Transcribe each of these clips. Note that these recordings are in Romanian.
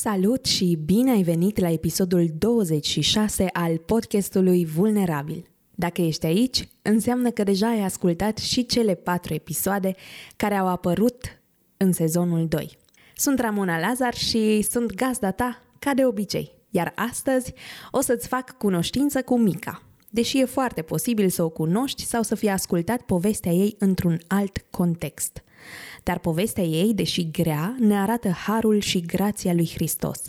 Salut și bine ai venit la episodul 26 al podcastului Vulnerabil. Dacă ești aici, înseamnă că deja ai ascultat și cele patru episoade care au apărut în sezonul 2. Sunt Ramona Lazar și sunt gazda ta, ca de obicei, iar astăzi o să-ți fac cunoștință cu Mica, deși e foarte posibil să o cunoști sau să fi ascultat povestea ei într-un alt context. Dar povestea ei, deși grea, ne arată harul și grația lui Hristos.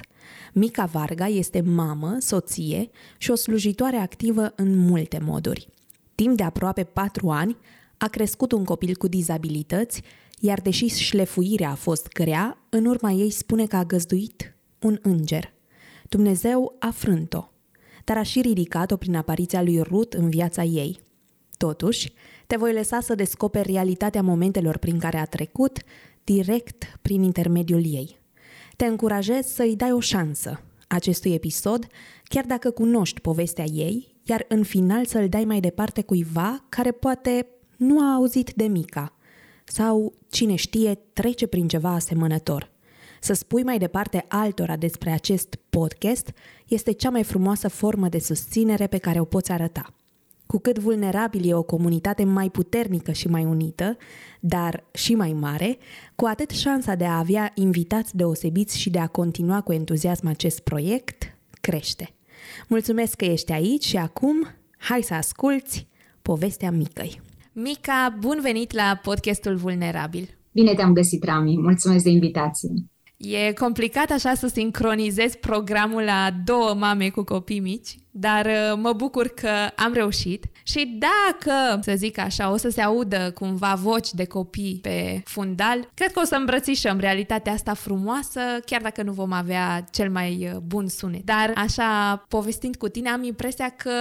Mica Varga este mamă, soție și o slujitoare activă în multe moduri. Timp de aproape patru ani, a crescut un copil cu dizabilități, iar deși șlefuirea a fost grea, în urma ei spune că a găzduit un înger. Dumnezeu a frânt-o, dar a și ridicat-o prin apariția lui Rut în viața ei. Totuși, te voi lăsa să descoperi realitatea momentelor prin care a trecut, direct prin intermediul ei. Te încurajez să-i dai o șansă acestui episod, chiar dacă cunoști povestea ei, iar în final să-l dai mai departe cuiva care poate nu a auzit de mica sau, cine știe, trece prin ceva asemănător. Să spui mai departe altora despre acest podcast este cea mai frumoasă formă de susținere pe care o poți arăta. Cu cât vulnerabil e o comunitate mai puternică și mai unită, dar și mai mare, cu atât șansa de a avea invitați deosebiți și de a continua cu entuziasm acest proiect crește. Mulțumesc că ești aici și acum hai să asculți povestea Micăi. Mica, bun venit la podcastul Vulnerabil! Bine te-am găsit, Rami! Mulțumesc de invitație! E complicat așa să sincronizez programul la două mame cu copii mici, dar uh, mă bucur că am reușit și dacă, să zic așa, o să se audă cumva voci de copii pe fundal, cred că o să îmbrățișăm realitatea asta frumoasă, chiar dacă nu vom avea cel mai uh, bun sunet. Dar așa, povestind cu tine, am impresia că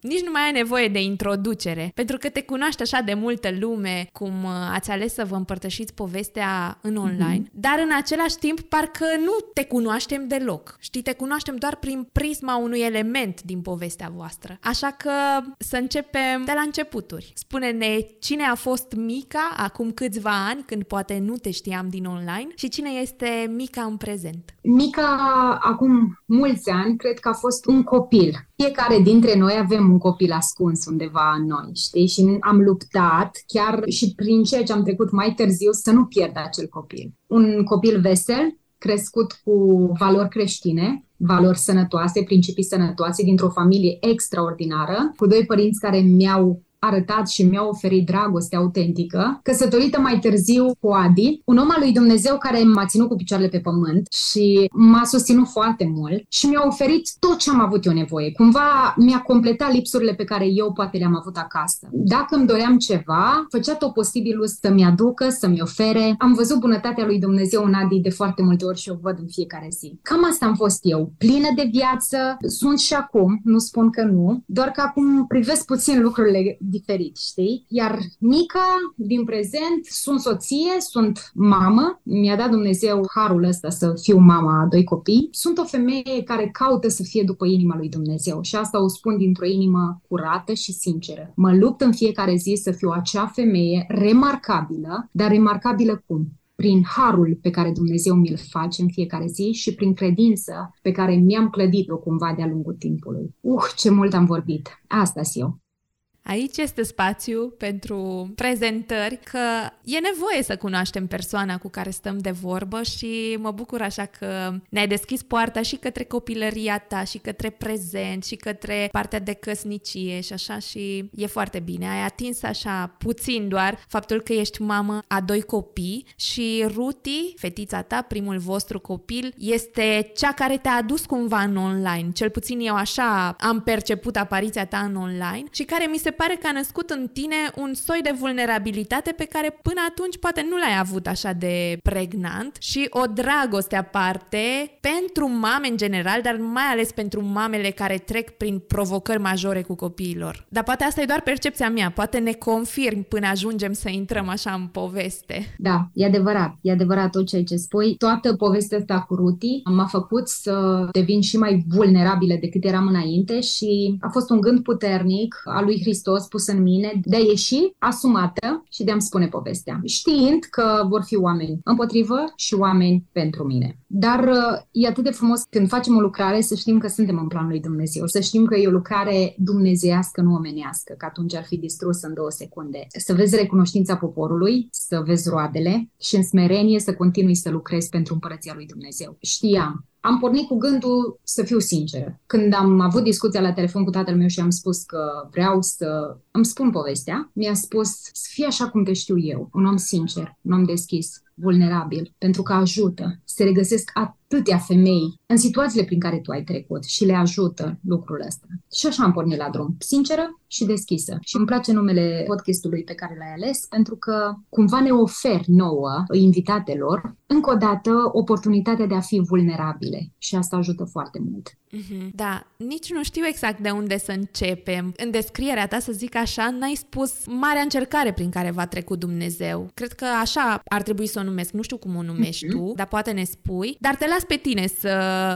nici nu mai ai nevoie de introducere, pentru că te cunoaște așa de multă lume cum uh, ați ales să vă împărtășiți povestea în mhm. online, mm-hmm. dar în același timp parcă nu te cunoaștem deloc. Știi, te cunoaștem doar prin prisma unui element din povestea voastră. Așa că să începem de la începuturi. Spune-ne cine a fost Mica acum câțiva ani, când poate nu te știam din online, și cine este Mica în prezent. Mica, acum mulți ani, cred că a fost un copil. Fiecare dintre noi avem un copil ascuns undeva în noi, știi? Și am luptat chiar și prin ceea ce am trecut mai târziu să nu pierd acel copil. Un copil vesel, crescut cu valori creștine, valori sănătoase, principii sănătoase, dintr-o familie extraordinară, cu doi părinți care mi-au arătat și mi-a oferit dragoste autentică, căsătorită mai târziu cu Adi, un om al lui Dumnezeu care m-a ținut cu picioarele pe pământ și m-a susținut foarte mult și mi-a oferit tot ce am avut eu nevoie. Cumva mi-a completat lipsurile pe care eu poate le-am avut acasă. Dacă îmi doream ceva, făcea tot posibilul să-mi aducă, să-mi ofere. Am văzut bunătatea lui Dumnezeu în Adi de foarte multe ori și o văd în fiecare zi. Cam asta am fost eu, plină de viață, sunt și acum, nu spun că nu, doar că acum privesc puțin lucrurile diferit, știi? Iar mica, din prezent, sunt soție, sunt mamă, mi-a dat Dumnezeu harul ăsta să fiu mama a doi copii. Sunt o femeie care caută să fie după inima lui Dumnezeu și asta o spun dintr-o inimă curată și sinceră. Mă lupt în fiecare zi să fiu acea femeie remarcabilă, dar remarcabilă cum? prin harul pe care Dumnezeu mi-l face în fiecare zi și prin credință pe care mi-am clădit-o cumva de-a lungul timpului. Uh, ce mult am vorbit! asta eu. Aici este spațiu pentru prezentări, că e nevoie să cunoaștem persoana cu care stăm de vorbă și mă bucur așa că ne-ai deschis poarta și către copilăria ta, și către prezent, și către partea de căsnicie și așa și e foarte bine. Ai atins așa puțin doar faptul că ești mamă a doi copii și Ruti, fetița ta, primul vostru copil, este cea care te-a adus cumva în online. Cel puțin eu așa am perceput apariția ta în online și care mi se pare că a născut în tine un soi de vulnerabilitate pe care până atunci poate nu l-ai avut așa de pregnant și o dragoste aparte pentru mame în general, dar mai ales pentru mamele care trec prin provocări majore cu copiilor. Dar poate asta e doar percepția mea, poate ne confirm până ajungem să intrăm așa în poveste. Da, e adevărat, e adevărat tot ceea ce spui. Toată povestea asta cu Ruti m-a făcut să devin și mai vulnerabilă decât eram înainte și a fost un gând puternic al lui Hristos pus în mine de a ieși asumată și de a-mi spune povestea, știind că vor fi oameni împotrivă și oameni pentru mine. Dar uh, e atât de frumos când facem o lucrare să știm că suntem în planul lui Dumnezeu, să știm că e o lucrare dumnezeiască, nu omenească, că atunci ar fi distrus în două secunde. Să vezi recunoștința poporului, să vezi roadele și în smerenie să continui să lucrezi pentru împărăția lui Dumnezeu. Știam am pornit cu gândul să fiu sinceră. Când am avut discuția la telefon cu tatăl meu și am spus că vreau să îmi spun povestea, mi-a spus să fie așa cum te știu eu, un om sincer, un om deschis, vulnerabil, pentru că ajută. Se regăsesc atâtea femei în situațiile prin care tu ai trecut și le ajută lucrul ăsta. Și așa am pornit la drum, sinceră și deschisă. Și îmi place numele podcastului pe care l-ai ales, pentru că cumva ne ofer nouă, invitatelor, încă o dată, oportunitatea de a fi vulnerabile. Și asta ajută foarte mult. Mm-hmm. Da, nici nu știu exact de unde să începem. În descrierea ta, să zic așa, n-ai spus marea încercare prin care va trecut Dumnezeu. Cred că așa ar trebui să o numesc. Nu știu cum o numești mm-hmm. tu, dar poate ne spui. Dar te las pe tine să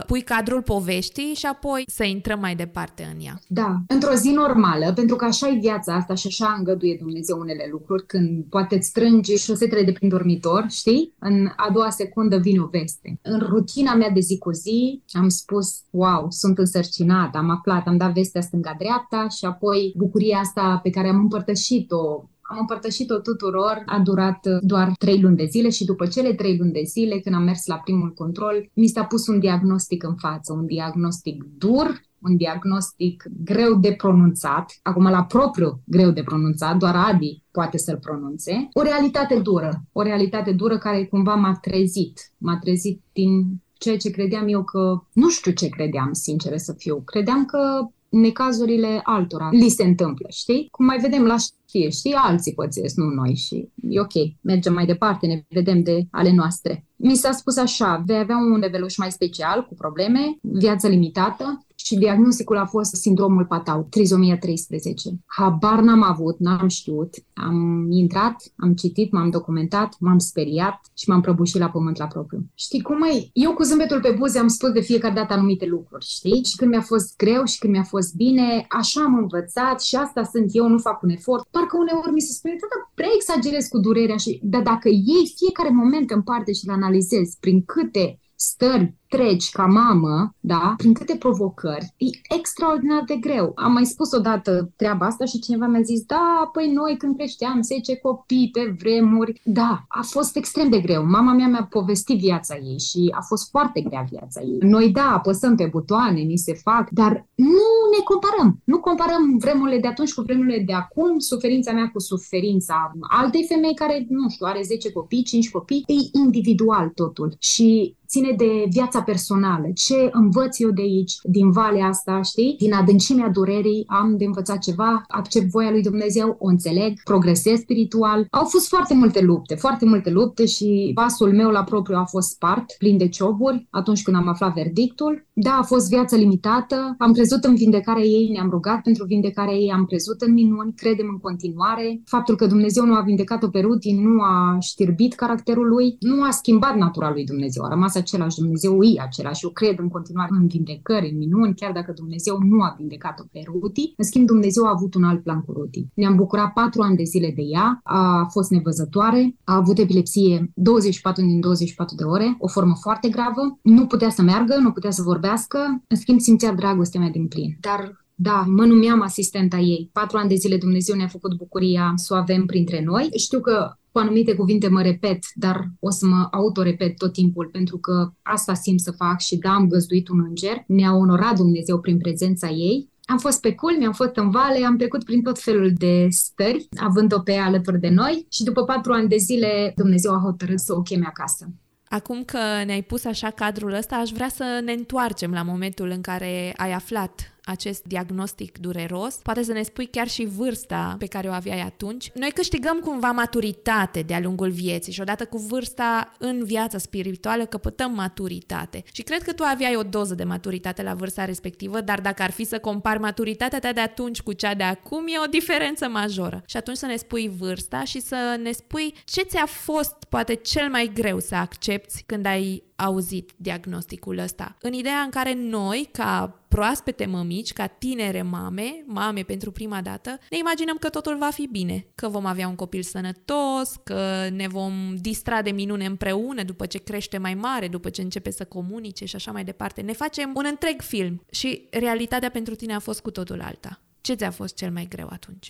pui cadrul poveștii și apoi să intrăm mai departe în ea. Da, într-o zi normală, pentru că așa e viața asta și așa îngăduie Dumnezeu unele lucruri, când poate îți strângi șosetele de prin dormitor, știi? În a doua secundă vine o veste. În rutina mea de zi cu zi am spus, wow, sunt însărcinată, am aflat, am dat vestea stânga-dreapta și apoi bucuria asta pe care am împărtășit-o am împărtășit-o tuturor, a durat doar trei luni de zile și după cele trei luni de zile, când am mers la primul control, mi s-a pus un diagnostic în față, un diagnostic dur, un diagnostic greu de pronunțat, acum la propriu greu de pronunțat, doar Adi poate să-l pronunțe, o realitate dură, o realitate dură care cumva m-a trezit, m-a trezit din ceea ce credeam eu că, nu știu ce credeam, sincer să fiu, credeam că necazurile altora li se întâmplă, știi? Cum mai vedem la știe, știi? Alții pățesc, nu noi și e ok, mergem mai departe, ne vedem de ale noastre. Mi s-a spus așa, vei avea un reveluș mai special, cu probleme, viață limitată, și diagnosticul a fost sindromul Patau, trizomia 13. Habar n-am avut, n-am știut. Am intrat, am citit, m-am documentat, m-am speriat și m-am prăbușit la pământ la propriu. Știi cum e? Eu cu zâmbetul pe buze am spus de fiecare dată anumite lucruri, știi? Și când mi-a fost greu și când mi-a fost bine, așa am învățat și asta sunt eu, nu fac un efort. Parcă uneori mi se spune, da, prea exagerez cu durerea și... Dar dacă iei fiecare moment în parte și-l analizezi prin câte stări treci ca mamă, da, prin câte provocări, e extraordinar de greu. Am mai spus odată treaba asta și cineva mi-a zis, da, păi noi când creșteam 10 copii pe vremuri, da, a fost extrem de greu. Mama mea mi-a povestit viața ei și a fost foarte grea viața ei. Noi, da, apăsăm pe butoane, ni se fac, dar nu ne comparăm. Nu comparăm vremurile de atunci cu vremurile de acum, suferința mea cu suferința altei femei care, nu știu, are 10 copii, 5 copii, e individual totul. Și ține de viața personală. Ce învăț eu de aici, din valea asta, știi? Din adâncimea durerii am de învățat ceva, accept voia lui Dumnezeu, o înțeleg, progresez spiritual. Au fost foarte multe lupte, foarte multe lupte și pasul meu la propriu a fost spart, plin de cioburi, atunci când am aflat verdictul. Da, a fost viață limitată, am crezut în vindecarea ei, ne-am rugat pentru vindecarea ei, am crezut în minuni, credem în continuare. Faptul că Dumnezeu nu a vindecat-o pe Ruti nu a știrbit caracterul lui, nu a schimbat natura lui Dumnezeu, a rămas același Dumnezeu, e același. Eu cred în continuare în vindecări, în minuni, chiar dacă Dumnezeu nu a vindecat-o pe Ruti. În schimb, Dumnezeu a avut un alt plan cu Ruti. Ne-am bucurat patru ani de zile de ea, a fost nevăzătoare, a avut epilepsie 24 din 24 de ore, o formă foarte gravă, nu putea să meargă, nu putea să vorbească, în schimb simțea dragostea mea din plin. Dar da, mă numeam asistenta ei. Patru ani de zile Dumnezeu ne-a făcut bucuria să o avem printre noi. Știu că cu anumite cuvinte mă repet, dar o să mă autorepet tot timpul, pentru că asta simt să fac și da, am găzduit un înger, ne-a onorat Dumnezeu prin prezența ei. Am fost pe culmi, am fost în vale, am trecut prin tot felul de stări, având-o pe ea alături de noi și după patru ani de zile Dumnezeu a hotărât să o cheme acasă. Acum că ne-ai pus așa cadrul ăsta, aș vrea să ne întoarcem la momentul în care ai aflat acest diagnostic dureros, poate să ne spui chiar și vârsta pe care o aveai atunci. Noi câștigăm cumva maturitate de-a lungul vieții și odată cu vârsta în viața spirituală căpătăm maturitate. Și cred că tu aveai o doză de maturitate la vârsta respectivă, dar dacă ar fi să compari maturitatea ta de atunci cu cea de acum, e o diferență majoră. Și atunci să ne spui vârsta și să ne spui ce ți-a fost poate cel mai greu să accepti când ai auzit diagnosticul ăsta. În ideea în care noi, ca proaspete mămici, ca tinere mame, mame pentru prima dată, ne imaginăm că totul va fi bine, că vom avea un copil sănătos, că ne vom distra de minune împreună după ce crește mai mare, după ce începe să comunice și așa mai departe. Ne facem un întreg film și realitatea pentru tine a fost cu totul alta. Ce ți-a fost cel mai greu atunci?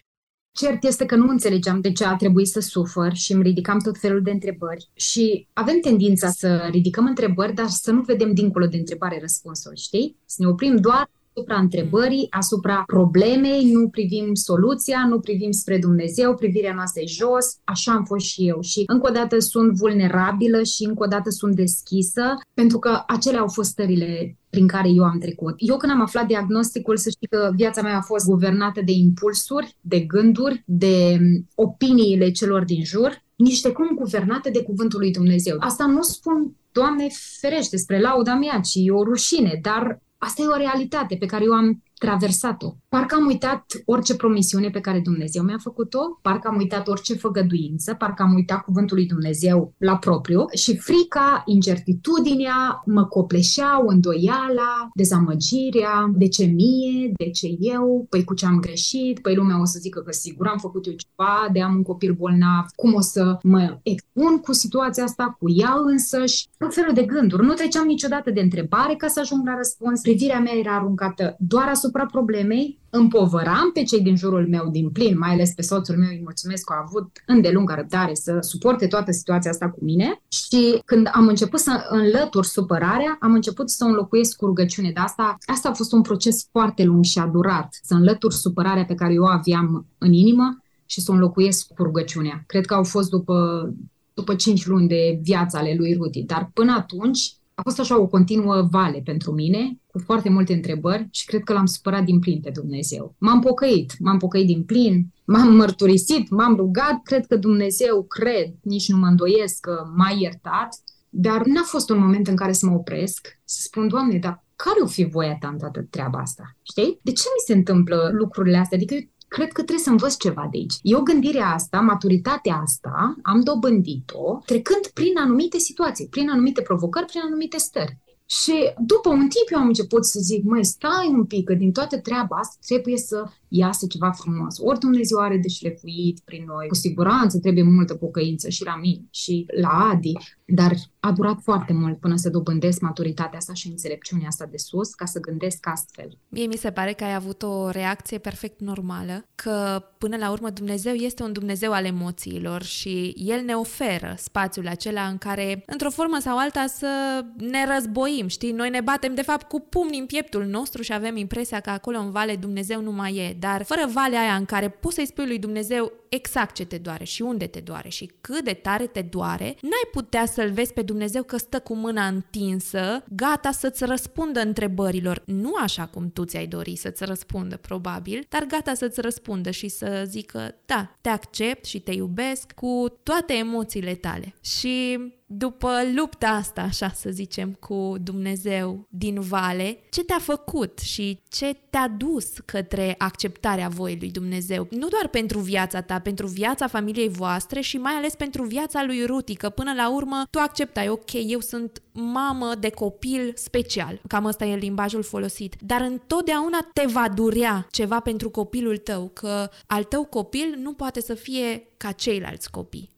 Cert este că nu înțelegeam de ce a trebuit să sufăr și îmi ridicam tot felul de întrebări. Și avem tendința să ridicăm întrebări, dar să nu vedem dincolo de întrebare răspunsul, știi? Să ne oprim doar asupra întrebării, asupra problemei, nu privim soluția, nu privim spre Dumnezeu, privirea noastră e jos, așa am fost și eu. Și încă o dată sunt vulnerabilă și încă o dată sunt deschisă, pentru că acelea au fost stările prin care eu am trecut. Eu când am aflat diagnosticul, să știi că viața mea a fost guvernată de impulsuri, de gânduri, de opiniile celor din jur, niște cum guvernate de cuvântul lui Dumnezeu. Asta nu spun Doamne ferește, spre lauda mea, ci e o rușine, dar Asta e o realitate pe care eu am traversat-o. Parcă am uitat orice promisiune pe care Dumnezeu mi-a făcut-o, parcă am uitat orice făgăduință, parcă am uitat cuvântul lui Dumnezeu la propriu și frica, incertitudinea mă copleșeau, îndoiala, dezamăgirea, de ce mie, de ce eu, păi cu ce am greșit, păi lumea o să zică că sigur am făcut eu ceva, de am un copil bolnav, cum o să mă expun cu situația asta, cu ea însăși, tot felul de gânduri. Nu treceam niciodată de întrebare ca să ajung la răspuns. Privirea mea era aruncată doar asupra asupra problemei, împovăram pe cei din jurul meu din plin, mai ales pe soțul meu, îi mulțumesc că a avut îndelungă răbdare să suporte toată situația asta cu mine și când am început să înlătur supărarea, am început să o înlocuiesc cu rugăciune. De asta, asta a fost un proces foarte lung și a durat, să înlătur supărarea pe care eu o aveam în inimă și să o înlocuiesc cu rugăciunea. Cred că au fost după, după 5 luni de viață ale lui Ruti, dar până atunci a fost așa o continuă vale pentru mine, cu foarte multe întrebări și cred că l-am supărat din plin pe Dumnezeu. M-am pocăit, m-am pocăit din plin, m-am mărturisit, m-am rugat, cred că Dumnezeu, cred, nici nu mă îndoiesc că m-a iertat, dar n-a fost un moment în care să mă opresc, să spun, Doamne, dar care o fi voia ta în toată treaba asta? Știi? De ce mi se întâmplă lucrurile astea? Adică cred că trebuie să învăț ceva de aici. Eu gândirea asta, maturitatea asta, am dobândit-o trecând prin anumite situații, prin anumite provocări, prin anumite stări. Și după un timp eu am început să zic, măi, stai un pic, că din toată treaba asta trebuie să iasă ceva frumos. Ori Dumnezeu are de șlefuit prin noi, cu siguranță trebuie multă pocăință și la mine și la Adi, dar a durat foarte mult până să dobândesc maturitatea asta și înțelepciunea asta de sus ca să gândesc astfel. Mie mi se pare că ai avut o reacție perfect normală, că până la urmă Dumnezeu este un Dumnezeu al emoțiilor și El ne oferă spațiul acela în care, într-o formă sau alta, să ne războim, știi? Noi ne batem, de fapt, cu pumni în pieptul nostru și avem impresia că acolo în vale Dumnezeu nu mai e, dar fără valea aia în care poți să-i spui lui Dumnezeu exact ce te doare și unde te doare și cât de tare te doare, n-ai putea să-L vezi pe Dumnezeu că stă cu mâna întinsă, gata să-ți răspundă întrebărilor. Nu așa cum tu ți-ai dori să-ți răspundă, probabil, dar gata să-ți răspundă și să zică, da, te accept și te iubesc cu toate emoțiile tale. Și după lupta asta, așa să zicem, cu Dumnezeu din vale, ce te-a făcut și ce te-a dus către acceptarea voii lui Dumnezeu? Nu doar pentru viața ta, pentru viața familiei voastre și mai ales pentru viața lui Ruti, că până la urmă tu acceptai, ok, eu sunt mamă de copil special, cam ăsta e limbajul folosit, dar întotdeauna te va durea ceva pentru copilul tău, că al tău copil nu poate să fie ca ceilalți copii.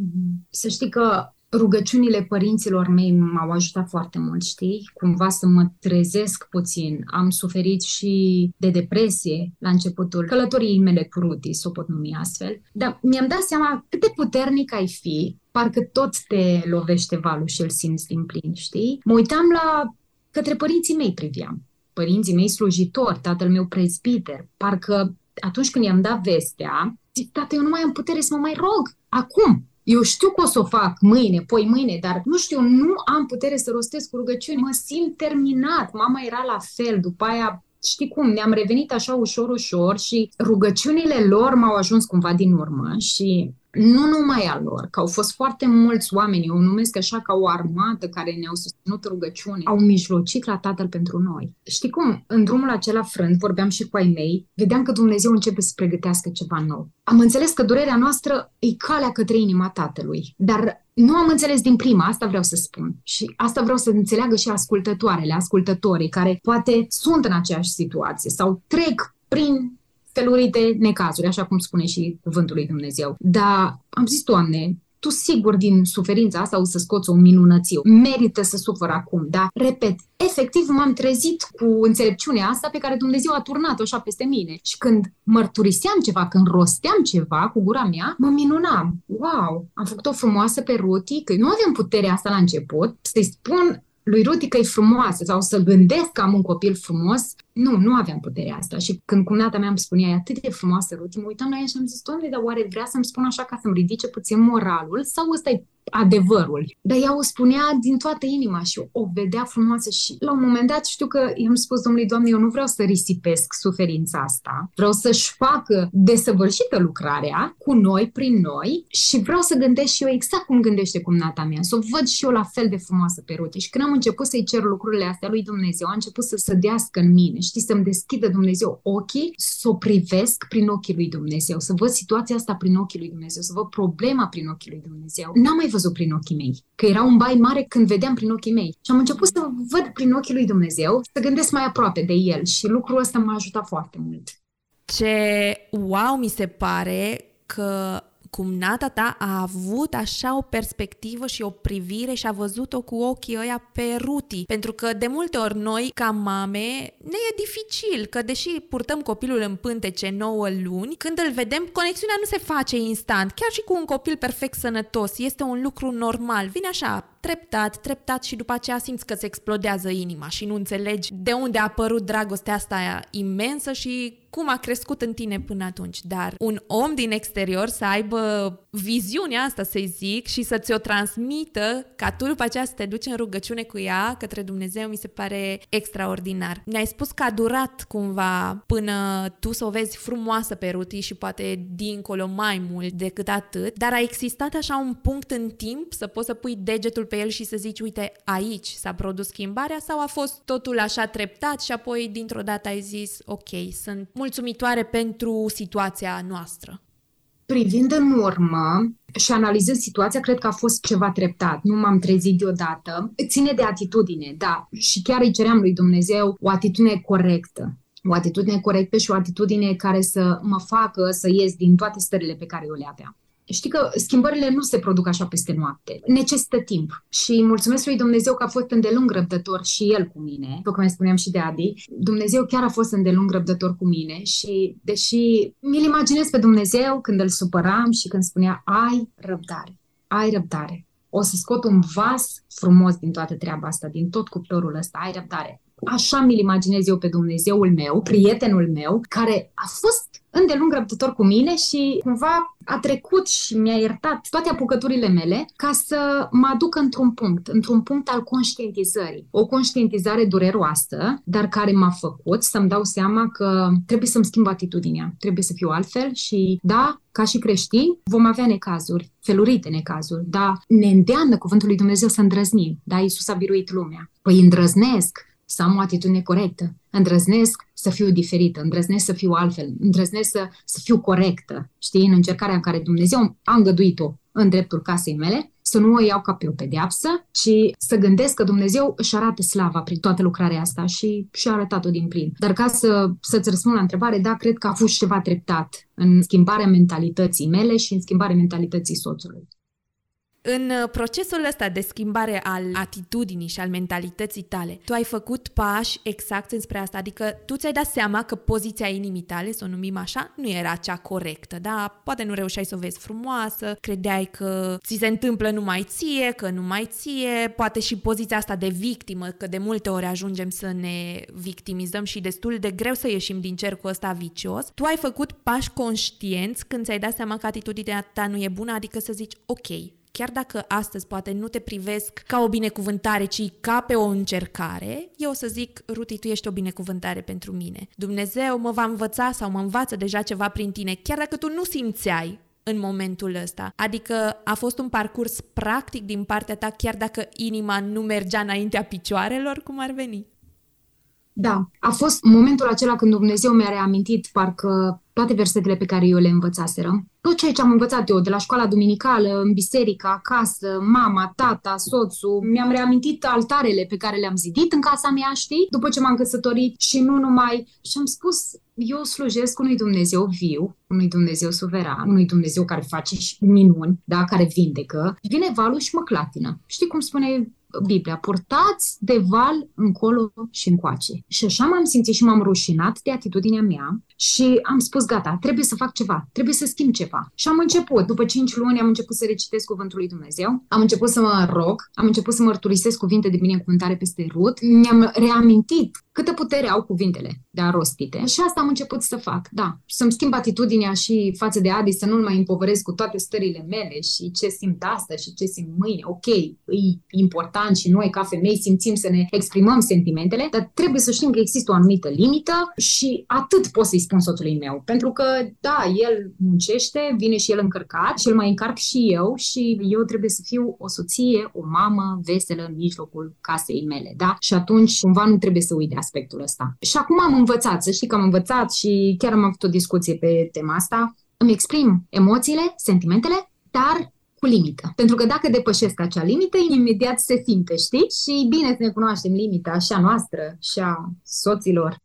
Mm-hmm. Să știi că rugăciunile părinților mei m-au ajutat foarte mult, știi? Cumva să mă trezesc puțin. Am suferit și de depresie la începutul călătoriei mele cu Ruti, să o pot numi astfel. Dar mi-am dat seama cât de puternic ai fi, parcă tot te lovește valul și îl simți din plin, știi? Mă uitam la către părinții mei priveam. Părinții mei slujitori, tatăl meu prezbiter, parcă atunci când i-am dat vestea, zic, tată, eu nu mai am putere să mă mai rog. Acum, eu știu că o să o fac mâine, poi mâine, dar nu știu, nu am putere să rostesc cu rugăciuni. Mă simt terminat. Mama era la fel. După aia știi cum, ne-am revenit așa ușor, ușor și rugăciunile lor m-au ajuns cumva din urmă și nu numai a lor, că au fost foarte mulți oameni, eu o numesc așa ca o armată care ne-au susținut rugăciune, au mijlocit la Tatăl pentru noi. Știi cum, în drumul acela frânt, vorbeam și cu ai mei, vedeam că Dumnezeu începe să pregătească ceva nou. Am înțeles că durerea noastră e calea către inima Tatălui, dar nu am înțeles din prima, asta vreau să spun. Și asta vreau să înțeleagă și ascultătoarele, ascultătorii care poate sunt în aceeași situație sau trec prin felurite necazuri, așa cum spune și cuvântul lui Dumnezeu. Dar am zis, Doamne, tu sigur din suferința asta o să scoți o minunăție. Merită să sufăr acum, dar, repet, efectiv m-am trezit cu înțelepciunea asta pe care Dumnezeu a turnat-o așa peste mine. Și când mărturiseam ceva, când rosteam ceva cu gura mea, mă minunam. Wow, am făcut-o frumoasă pe Ruti, că nu aveam puterea asta la început, să-i spun lui Ruti că e frumoasă sau să gândesc că am un copil frumos, nu, nu aveam puterea asta. Și când cumnata mea îmi spunea, e atât de frumoasă, Ruti, mă uitam la ea și am zis, doamne, dar oare vrea să-mi spun așa ca să-mi ridice puțin moralul sau ăsta e adevărul. Dar ea o spunea din toată inima și o vedea frumoasă și la un moment dat știu că i-am spus domnului, Doamne, eu nu vreau să risipesc suferința asta, vreau să-și facă desăvârșită lucrarea cu noi, prin noi și vreau să gândesc și eu exact cum gândește cumnata mea, să o văd și eu la fel de frumoasă pe Ruti. Și când am început să-i cer lucrurile astea lui Dumnezeu, a început să sădească în mine, știți, să-mi deschidă Dumnezeu ochii, să o privesc prin ochii lui Dumnezeu, să văd situația asta prin ochii lui Dumnezeu, să văd problema prin ochii lui Dumnezeu. N-am mai văzut prin ochii mei, că era un bai mare când vedeam prin ochii mei. Și am început să văd prin ochii lui Dumnezeu, să gândesc mai aproape de el și lucrul ăsta m-a ajutat foarte mult. Ce wow mi se pare că cumnata ta a avut așa o perspectivă și o privire și a văzut-o cu ochii ăia pe Ruti. Pentru că de multe ori noi, ca mame, ne e dificil, că deși purtăm copilul în pântece 9 luni, când îl vedem, conexiunea nu se face instant. Chiar și cu un copil perfect sănătos, este un lucru normal. Vine așa, treptat, treptat și după aceea simți că se explodează inima și nu înțelegi de unde a apărut dragostea asta imensă și cum a crescut în tine până atunci. Dar un om din exterior să aibă viziunea asta, să zic, și să ți-o transmită ca tu după aceea să te duci în rugăciune cu ea către Dumnezeu, mi se pare extraordinar. Ne-ai spus că a durat cumva până tu să o vezi frumoasă pe Ruti și poate dincolo mai mult decât atât, dar a existat așa un punct în timp să poți să pui degetul pe el și să zici, uite, aici s-a produs schimbarea sau a fost totul așa treptat și apoi dintr-o dată ai zis, ok, sunt mulțumitoare pentru situația noastră? Privind în urmă și analizând situația, cred că a fost ceva treptat. Nu m-am trezit deodată. Ține de atitudine, da. Și chiar îi ceream lui Dumnezeu o atitudine corectă o atitudine corectă și o atitudine care să mă facă să ies din toate stările pe care eu le aveam. Știi că schimbările nu se produc așa peste noapte. Necesită timp. Și mulțumesc lui Dumnezeu că a fost îndelung răbdător și el cu mine. După cum spuneam și de Adi, Dumnezeu chiar a fost îndelung răbdător cu mine și deși mi-l imaginez pe Dumnezeu când îl supăram și când spunea ai răbdare, ai răbdare. O să scot un vas frumos din toată treaba asta, din tot cuptorul ăsta, ai răbdare. Așa mi-l imaginez eu pe Dumnezeul meu, prietenul meu, care a fost îndelung răbdător cu mine și cumva a trecut și mi-a iertat toate apucăturile mele ca să mă aduc într-un punct, într-un punct al conștientizării. O conștientizare dureroasă, dar care m-a făcut să-mi dau seama că trebuie să-mi schimb atitudinea, trebuie să fiu altfel și da, ca și creștini, vom avea necazuri, felurite necazuri, dar ne îndeamnă cuvântul lui Dumnezeu să îndrăznim. Da, Iisus a biruit lumea. Păi îndrăznesc să am o atitudine corectă, îndrăznesc să fiu diferită, îndrăznesc să fiu altfel, îndrăznesc să, să fiu corectă, știi, în încercarea în care Dumnezeu a îngăduit-o în dreptul casei mele, să nu o iau ca pe o pedeapsă, ci să gândesc că Dumnezeu își arată slava prin toată lucrarea asta și și-a arătat-o din plin. Dar ca să, să-ți răspund la întrebare, da, cred că a fost ceva treptat în schimbarea mentalității mele și în schimbarea mentalității soțului. În uh, procesul ăsta de schimbare al atitudinii și al mentalității tale, tu ai făcut pași exact înspre asta, adică tu ți-ai dat seama că poziția inimii tale, să o numim așa, nu era cea corectă, da? Poate nu reușeai să o vezi frumoasă, credeai că ți se întâmplă numai ție, că numai ție, poate și poziția asta de victimă, că de multe ori ajungem să ne victimizăm și destul de greu să ieșim din cercul ăsta vicios. Tu ai făcut pași conștienți când ți-ai dat seama că atitudinea ta nu e bună, adică să zici, ok, chiar dacă astăzi poate nu te privesc ca o binecuvântare, ci ca pe o încercare, eu o să zic, Ruti, tu ești o binecuvântare pentru mine. Dumnezeu mă va învăța sau mă învață deja ceva prin tine, chiar dacă tu nu simțeai în momentul ăsta. Adică a fost un parcurs practic din partea ta, chiar dacă inima nu mergea înaintea picioarelor, cum ar veni. Da, a fost momentul acela când Dumnezeu mi-a reamintit parcă toate versetele pe care eu le învățaseră. Tot ceea ce am învățat eu de la școala duminicală, în biserică, acasă, mama, tata, soțul, mi-am reamintit altarele pe care le-am zidit în casa mea, știi, după ce m-am căsătorit și nu numai... Și am spus, eu slujesc unui Dumnezeu viu, unui Dumnezeu suveran, unui Dumnezeu care face și minuni, da, care vindecă. Vine valul și mă clatină. Știi cum spune Biblia, purtați de val încolo și încoace. Și așa m-am simțit și m-am rușinat de atitudinea mea și am spus, gata, trebuie să fac ceva, trebuie să schimb ceva. Și am început, după 5 luni, am început să recitesc cuvântul lui Dumnezeu, am început să mă rog, am început să mărturisesc cuvinte de binecuvântare peste Rut, mi-am reamintit câtă putere au cuvintele de a rostite. Și asta am început să fac, da. Să-mi schimb atitudinea și față de Adi, să nu-l mai împovăresc cu toate stările mele și ce simt astăzi și ce simt mâine. Ok, e important și noi ca femei simțim să ne exprimăm sentimentele, dar trebuie să știm că există o anumită limită și atât pot să-i spun soțului meu. Pentru că, da, el muncește, vine și el încărcat și îl mai încarc și eu și eu trebuie să fiu o soție, o mamă veselă în mijlocul casei mele, da? Și atunci cumva nu trebuie să uit de aspectul ăsta. Și acum am învățat, să știi că am învățat și chiar am avut o discuție pe tema asta, îmi exprim emoțiile, sentimentele, dar cu limită. Pentru că dacă depășesc acea limită, imediat se simte, știi? Și bine să ne cunoaștem limita și a noastră și a soților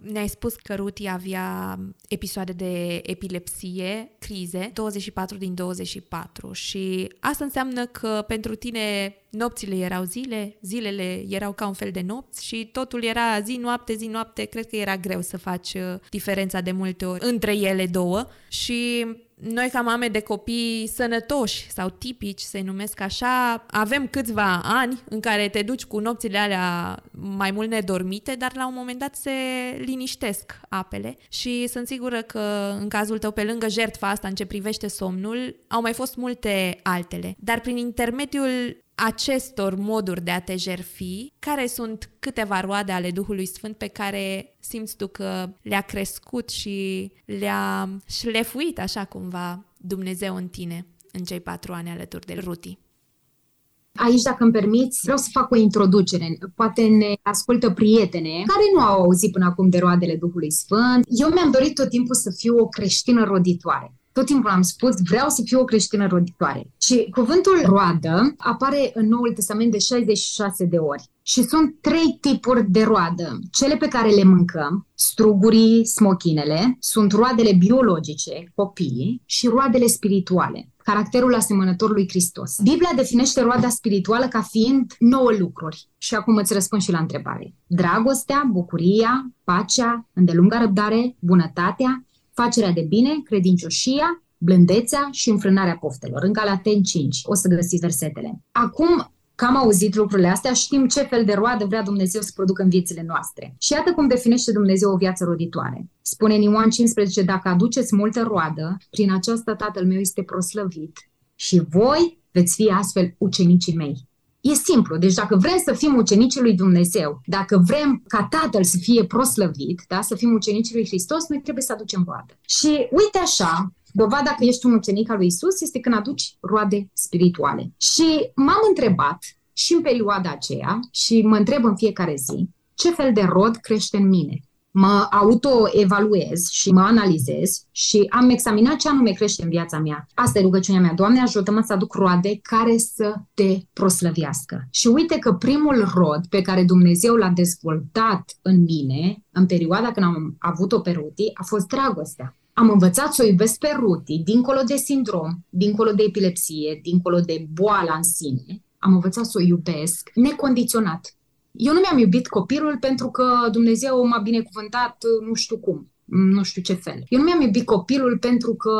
ne-ai spus că Ruti avea episoade de epilepsie, crize, 24 din 24 și asta înseamnă că pentru tine nopțile erau zile, zilele erau ca un fel de nopți și totul era zi-noapte, zi-noapte. Cred că era greu să faci uh, diferența de multe ori între ele două și noi ca mame de copii sănătoși sau tipici, să-i numesc așa, avem câțiva ani în care te duci cu nopțile alea mai mult nedormite, dar la un moment dat se liniștesc apele și sunt sigură că în cazul tău, pe lângă jertfa asta în ce privește somnul, au mai fost multe altele. Dar prin intermediul acestor moduri de a te jerfi, care sunt câteva roade ale Duhului Sfânt pe care simți tu că le-a crescut și le-a șlefuit așa cumva Dumnezeu în tine în cei patru ani alături de Ruti? Aici, dacă îmi permiți, vreau să fac o introducere. Poate ne ascultă prietene care nu au auzit până acum de roadele Duhului Sfânt. Eu mi-am dorit tot timpul să fiu o creștină roditoare tot timpul am spus, vreau să fiu o creștină roditoare. Și cuvântul roadă apare în Noul Testament de 66 de ori. Și sunt trei tipuri de roadă. Cele pe care le mâncăm, strugurii, smochinele, sunt roadele biologice, copiii, și roadele spirituale caracterul asemănător lui Hristos. Biblia definește roada spirituală ca fiind nouă lucruri. Și acum îți răspund și la întrebare. Dragostea, bucuria, pacea, îndelunga răbdare, bunătatea, facerea de bine, credincioșia, blândețea și înfrânarea poftelor. În Galaten 5 o să găsiți versetele. Acum, că am auzit lucrurile astea, știm ce fel de roadă vrea Dumnezeu să producă în viețile noastre. Și iată cum definește Dumnezeu o viață roditoare. Spune în Ioan 15, dacă aduceți multă roadă, prin aceasta Tatăl meu este proslăvit și voi veți fi astfel ucenicii mei. E simplu. Deci dacă vrem să fim ucenicii lui Dumnezeu, dacă vrem ca Tatăl să fie proslăvit, da, să fim ucenicii lui Hristos, noi trebuie să aducem roadă. Și uite așa, dovada că ești un ucenic al lui Isus este când aduci roade spirituale. Și m-am întrebat și în perioada aceea și mă întreb în fiecare zi ce fel de rod crește în mine mă autoevaluez și mă analizez și am examinat ce anume crește în viața mea. Asta e rugăciunea mea. Doamne, ajută-mă să aduc roade care să te proslăvească. Și uite că primul rod pe care Dumnezeu l-a dezvoltat în mine, în perioada când am avut-o pe Ruti, a fost dragostea. Am învățat să o iubesc pe Ruti, dincolo de sindrom, dincolo de epilepsie, dincolo de boala în sine. Am învățat să o iubesc necondiționat eu nu mi-am iubit copilul pentru că Dumnezeu m-a binecuvântat nu știu cum, nu știu ce fel. Eu nu mi-am iubit copilul pentru că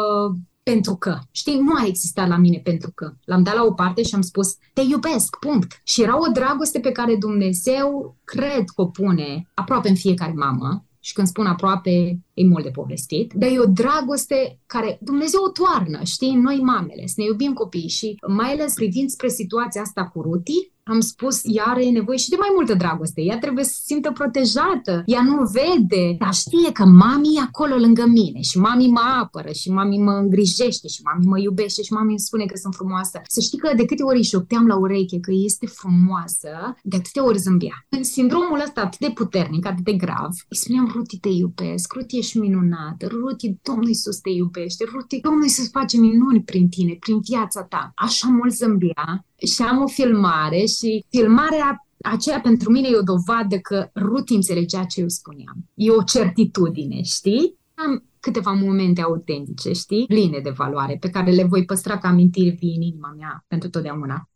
pentru că. Știi, nu a existat la mine pentru că. L-am dat la o parte și am spus, te iubesc, punct. Și era o dragoste pe care Dumnezeu cred că o pune aproape în fiecare mamă și când spun aproape, e mult de povestit, dar e o dragoste care Dumnezeu o toarnă, știi, noi mamele, să ne iubim copiii și mai ales privind spre situația asta cu Ruti, am spus, ea are nevoie și de mai multă dragoste. Ea trebuie să se simtă protejată. Ea nu vede, dar știe că mami e acolo lângă mine și mami mă apără și mami mă îngrijește și mami mă iubește și mami îmi spune că sunt frumoasă. Să știi că de câte ori îi șopteam la ureche că este frumoasă, de atâtea ori zâmbea. În sindromul ăsta atât de puternic, atât de grav, îi spuneam, Ruti, te iubesc, Ruti, ești minunată, Ruti, Domnul Iisus te iubește, Ruti, Domnul Iisus face minuni prin tine, prin viața ta. Așa mult zâmbea și am o filmare și filmarea aceea pentru mine e o dovadă că Ruti înțelegea ce eu spuneam. E o certitudine, știi? Am câteva momente autentice, știi? Pline de valoare, pe care le voi păstra ca amintiri vii în inima mea pentru totdeauna.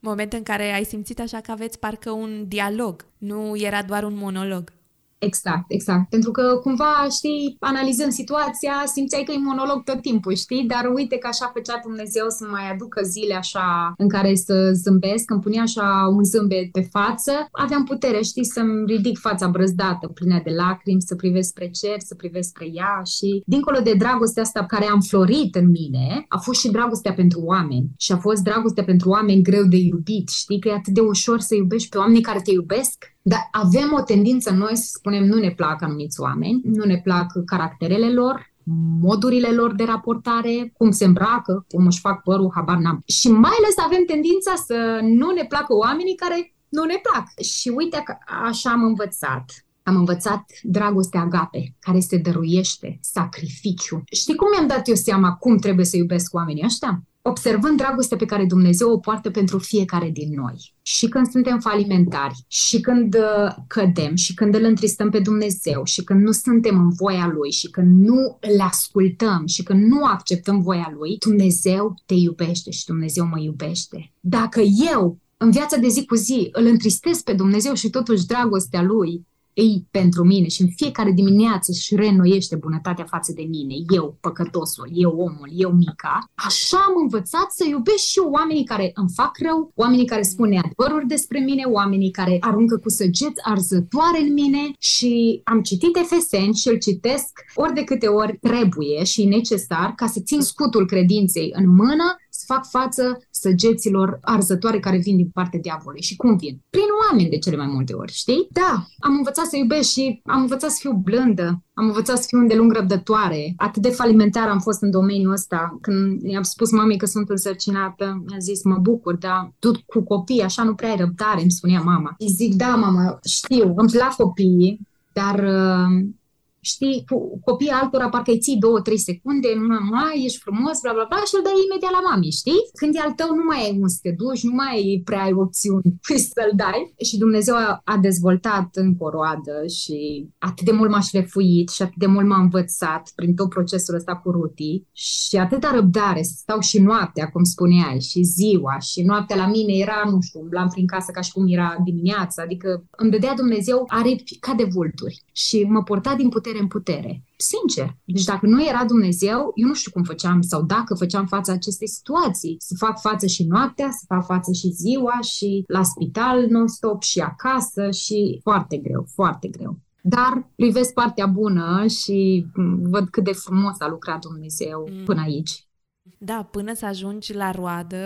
Momente în care ai simțit așa că aveți parcă un dialog, nu era doar un monolog. Exact, exact. Pentru că cumva, știi, analizând situația, simțeai că e monolog tot timpul, știi? Dar uite că așa făcea Dumnezeu să mai aducă zile așa în care să zâmbesc, îmi punea așa un zâmbet pe față. Aveam putere, știi, să-mi ridic fața brăzdată, plină de lacrimi, să privesc spre cer, să privesc spre ea și dincolo de dragostea asta care am florit în mine, a fost și dragostea pentru oameni și a fost dragostea pentru oameni greu de iubit, știi? Că e atât de ușor să iubești pe oamenii care te iubesc dar avem o tendință noi să spunem nu ne plac anumiți oameni, nu ne plac caracterele lor, modurile lor de raportare, cum se îmbracă, cum își fac părul, habar n-am. Și mai ales avem tendința să nu ne placă oamenii care nu ne plac. Și uite că așa am învățat. Am învățat dragostea agape, care se dăruiește, sacrificiu. Știi cum mi-am dat eu seama cum trebuie să iubesc oamenii ăștia? Observând dragostea pe care Dumnezeu o poartă pentru fiecare din noi. Și când suntem falimentari, și când uh, cădem, și când îl întristăm pe Dumnezeu, și când nu suntem în voia Lui, și când nu îl ascultăm, și când nu acceptăm voia Lui, Dumnezeu te iubește și Dumnezeu mă iubește. Dacă eu în viața de zi cu zi îl întristez pe Dumnezeu și totuși dragostea Lui ei pentru mine și în fiecare dimineață își reînnoiește bunătatea față de mine, eu, păcătosul, eu, omul, eu, mica, așa am învățat să iubesc și eu oamenii care îmi fac rău, oamenii care spun adevăruri despre mine, oamenii care aruncă cu săgeți arzătoare în mine și am citit Efeseni și îl citesc ori de câte ori trebuie și necesar ca să țin scutul credinței în mână să fac față săgeților arzătoare care vin din partea diavolului. Și cum vin? Prin oameni de cele mai multe ori, știi? Da, am învățat să iubesc și am învățat să fiu blândă, am învățat să fiu îndelung răbdătoare. Atât de falimentar am fost în domeniul ăsta. Când i-am spus mamei că sunt însărcinată, mi-a zis, mă bucur, dar tu cu copii așa nu prea ai răbdare, îmi spunea mama. Și zic, da, mama, știu, îmi plac copiii, dar uh, știi, cu copiii altora parcă îi ții două, trei secunde, mai ești frumos, bla, bla, bla, și îl dai imediat la mami, știi? Când e al tău, nu mai ai unde să te duci, nu mai ai prea ai opțiuni să-l dai. Și Dumnezeu a, a dezvoltat în coroadă și atât de mult m-aș șlefuit și atât de mult m-a învățat prin tot procesul ăsta cu Ruti și atâta răbdare să stau și noaptea, cum spuneai, și ziua și noaptea la mine era, nu știu, umblam prin casă ca și cum era dimineața, adică îmi dădea Dumnezeu aripi ca de vulturi și mă porta din putere putere în putere. Sincer. Deci dacă nu era Dumnezeu, eu nu știu cum făceam sau dacă făceam față acestei situații. Să fac față și noaptea, să fac față și ziua și la spital non-stop și acasă și foarte greu, foarte greu. Dar privesc partea bună și văd cât de frumos a lucrat Dumnezeu mm. până aici. Da, până să ajungi la roadă,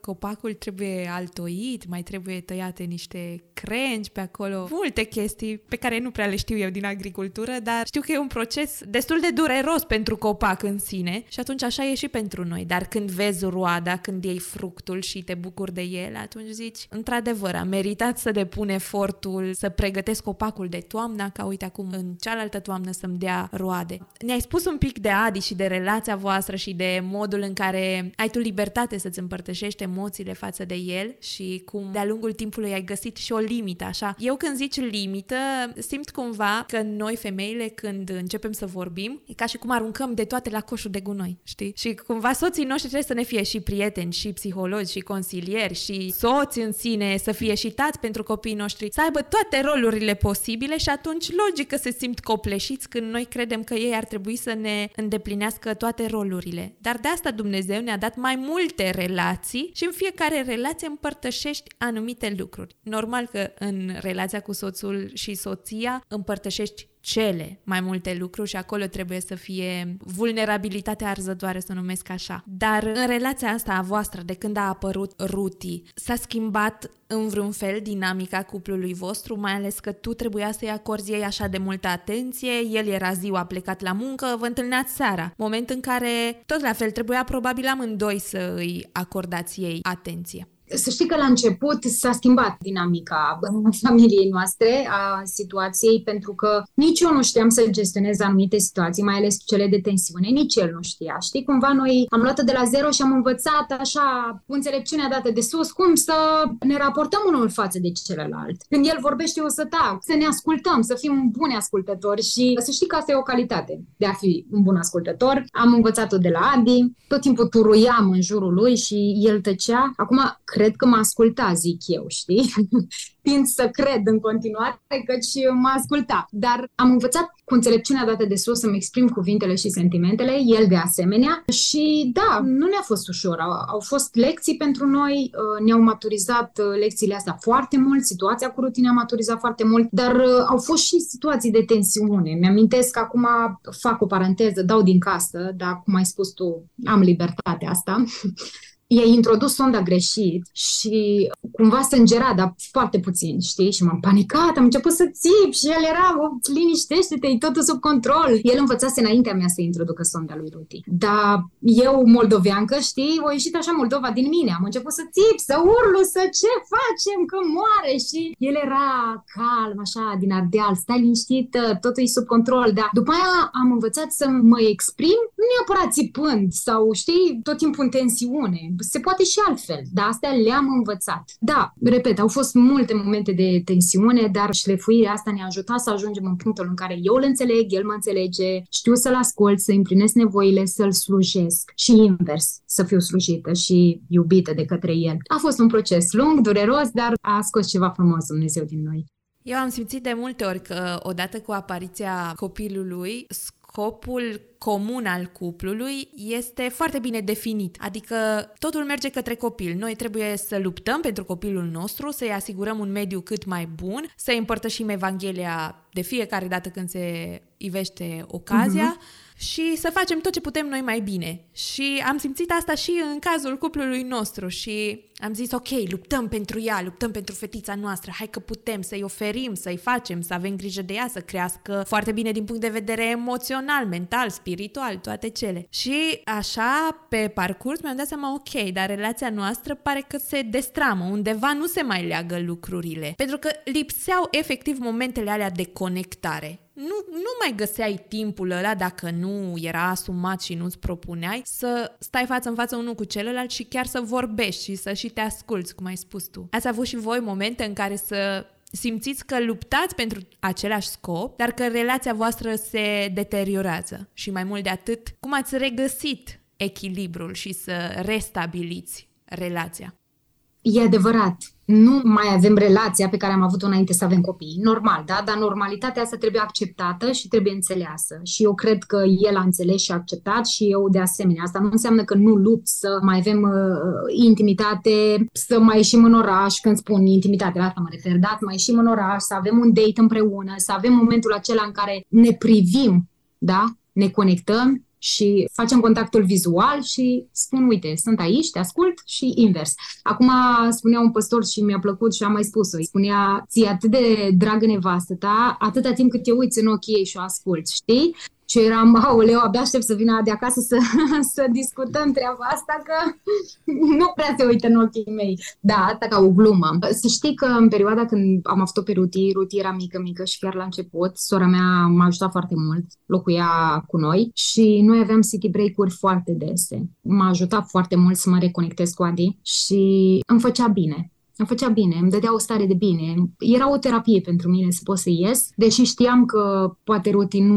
copacul trebuie altoit, mai trebuie tăiate niște crengi pe acolo, multe chestii pe care nu prea le știu eu din agricultură, dar știu că e un proces destul de dureros pentru copac în sine și atunci așa e și pentru noi. Dar când vezi roada, când iei fructul și te bucuri de el, atunci zici, într-adevăr, a meritat să depun efortul să pregătesc copacul de toamnă, ca uite acum în cealaltă toamnă să-mi dea roade. Ne-ai spus un pic de Adi și de relația voastră și de modul în care ai tu libertate să-ți împărtășești emoțiile față de el și cum de-a lungul timpului ai găsit și o limită, așa. Eu când zici limită, simt cumva că noi femeile când începem să vorbim, e ca și cum aruncăm de toate la coșul de gunoi, știi? Și cumva soții noștri trebuie să ne fie și prieteni, și psihologi, și consilieri, și soți în sine, să fie și tați pentru copiii noștri, să aibă toate rolurile posibile și atunci logic că se simt copleșiți când noi credem că ei ar trebui să ne îndeplinească toate rolurile. Dar de asta Dumnezeu ne-a dat mai multe relații și în fiecare relație împărtășești anumite lucruri. Normal că în relația cu soțul și soția împărtășești cele mai multe lucruri și acolo trebuie să fie vulnerabilitatea arzătoare, să o numesc așa. Dar în relația asta a voastră, de când a apărut Ruti, s-a schimbat în vreun fel dinamica cuplului vostru, mai ales că tu trebuia să-i acorzi ei așa de multă atenție, el era ziua plecat la muncă, vă întâlneați seara. Moment în care, tot la fel, trebuia probabil amândoi să îi acordați ei atenție. Să știi că la început s-a schimbat dinamica familiei noastre, a situației, pentru că nici eu nu știam să gestionez anumite situații, mai ales cele de tensiune, nici el nu știa. Știi, cumva noi am luat de la zero și am învățat așa cu înțelepciunea dată de sus cum să ne raportăm unul față de celălalt. Când el vorbește, eu să tac, să ne ascultăm, să fim buni ascultători și să știi că asta e o calitate de a fi un bun ascultător. Am învățat-o de la Adi, tot timpul turuiam în jurul lui și el tăcea. Acum, cred că mă asculta, zic eu, știi? tind să cred în continuare căci mă asculta. Dar am învățat cu înțelepciunea dată de sus să-mi exprim cuvintele și sentimentele, el de asemenea. Și da, nu ne-a fost ușor. Au, au fost lecții pentru noi, uh, ne-au maturizat uh, lecțiile astea foarte mult, situația cu rutine a maturizat foarte mult, dar uh, au fost și situații de tensiune. Mi-amintesc că acum fac o paranteză, dau din casă, dar cum ai spus tu, am libertatea asta. i-a introdus sonda greșit și cumva sângera, dar foarte puțin, știi? Și m-am panicat, am început să țip și el era, liniștește-te, e totul sub control. El învățase înaintea mea să introducă sonda lui Ruti. Dar eu, moldoveancă, știi, o ieșit așa Moldova din mine. Am început să țip, să urlu, să ce facem, că moare. Și el era calm, așa, din ardeal, stai liniștită, totul e sub control. Dar după aia am învățat să mă exprim, nu neapărat țipând sau, știi, tot timpul în tensiune se poate și altfel, dar astea le-am învățat. Da, repet, au fost multe momente de tensiune, dar șlefuirea asta ne-a ajutat să ajungem în punctul în care eu îl înțeleg, el mă înțelege, știu să-l ascult, să împlinesc nevoile, să-l slujesc și invers, să fiu slujită și iubită de către el. A fost un proces lung, dureros, dar a scos ceva frumos Dumnezeu din noi. Eu am simțit de multe ori că odată cu apariția copilului, scopul comun al cuplului este foarte bine definit, adică totul merge către copil. Noi trebuie să luptăm pentru copilul nostru, să-i asigurăm un mediu cât mai bun, să împărtășim Evanghelia de fiecare dată când se ivește ocazia. Uh-huh și să facem tot ce putem noi mai bine. Și am simțit asta și în cazul cuplului nostru și am zis, ok, luptăm pentru ea, luptăm pentru fetița noastră, hai că putem să-i oferim, să-i facem, să avem grijă de ea, să crească foarte bine din punct de vedere emoțional, mental, spiritual, toate cele. Și așa, pe parcurs, mi-am dat seama, ok, dar relația noastră pare că se destramă, undeva nu se mai leagă lucrurile, pentru că lipseau efectiv momentele alea de conectare nu, nu mai găseai timpul ăla dacă nu era asumat și nu-ți propuneai să stai față în față unul cu celălalt și chiar să vorbești și să și te asculți, cum ai spus tu. Ați avut și voi momente în care să simțiți că luptați pentru același scop, dar că relația voastră se deteriorează. Și mai mult de atât, cum ați regăsit echilibrul și să restabiliți relația? E adevărat nu mai avem relația pe care am avut-o înainte să avem copii. Normal, da? Dar normalitatea asta trebuie acceptată și trebuie înțeleasă. Și eu cred că el a înțeles și a acceptat și eu de asemenea. Asta nu înseamnă că nu lupt să mai avem uh, intimitate, să mai ieșim în oraș, când spun intimitate, la asta mă refer, da? Să mai ieșim în oraș, să avem un date împreună, să avem momentul acela în care ne privim, da? Ne conectăm și facem contactul vizual și spun, uite, sunt aici, te ascult și invers. Acum spunea un păstor și mi-a plăcut și am mai spus-o, spunea, ți atât de dragă nevastă ta, atâta timp cât te uiți în ochii ei și o ascult, știi? Și eram, aoleu, abia aștept să vină de acasă să, să discutăm treaba asta, că nu prea se uită în ochii mei. Da, asta ca o glumă. Să știi că în perioada când am avut-o pe Ruti, Ruti era mică, mică și chiar la început, sora mea m-a ajutat foarte mult, locuia cu noi și noi aveam city break-uri foarte dese. M-a ajutat foarte mult să mă reconectez cu Adi și îmi făcea bine îmi făcea bine, îmi dădea o stare de bine. Era o terapie pentru mine să pot să ies, deși știam că poate Ruti nu,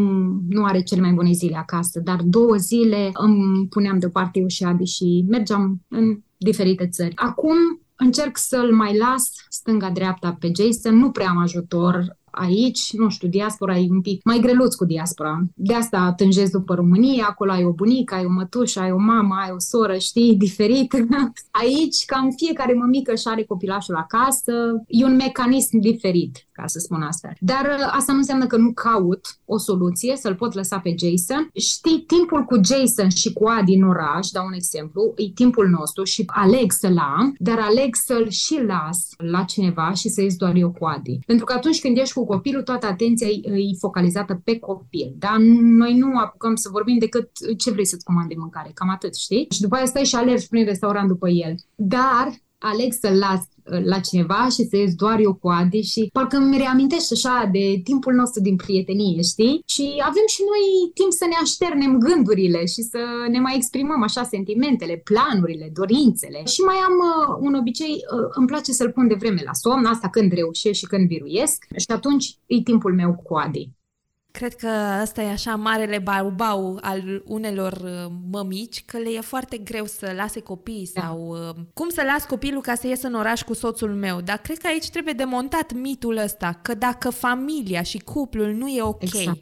nu are cele mai bune zile acasă, dar două zile îmi puneam deoparte eu și Adi și mergeam în diferite țări. Acum încerc să-l mai las stânga-dreapta pe Jason, nu prea am ajutor Aici, nu știu, diaspora e un pic mai greluț cu diaspora. De asta tânjesc după România, acolo ai o bunică, ai o mătușă, ai o mamă, ai o soră, știi, diferit. Aici, cam fiecare mămică și are copilașul acasă, e un mecanism diferit ca să spun asta. Dar uh, asta nu înseamnă că nu caut o soluție, să-l pot lăsa pe Jason. Știi, timpul cu Jason și cu Adi în oraș, dau un exemplu, e timpul nostru și aleg să-l am, dar aleg să-l și las la cineva și să ies doar eu cu Adi. Pentru că atunci când ești cu copilul, toată atenția e, e focalizată pe copil. Dar noi nu apucăm să vorbim decât ce vrei să-ți comande mâncare, cam atât, știi? Și după aia stai și alergi prin restaurant după el. Dar aleg să-l las la cineva și să ies doar eu cu Adi și parcă îmi reamintește așa de timpul nostru din prietenie, știi? Și avem și noi timp să ne așternem gândurile și să ne mai exprimăm așa sentimentele, planurile, dorințele. Și mai am uh, un obicei, uh, îmi place să-l pun de vreme la somn, asta când reușesc și când biruiesc și atunci e timpul meu cu Adi. Cred că ăsta e așa marele bau-bau al unelor uh, mămici, că le e foarte greu să lase copiii da. sau uh, cum să las copilul ca să ies în oraș cu soțul meu. Dar cred că aici trebuie demontat mitul ăsta, că dacă familia și cuplul nu e ok, exact.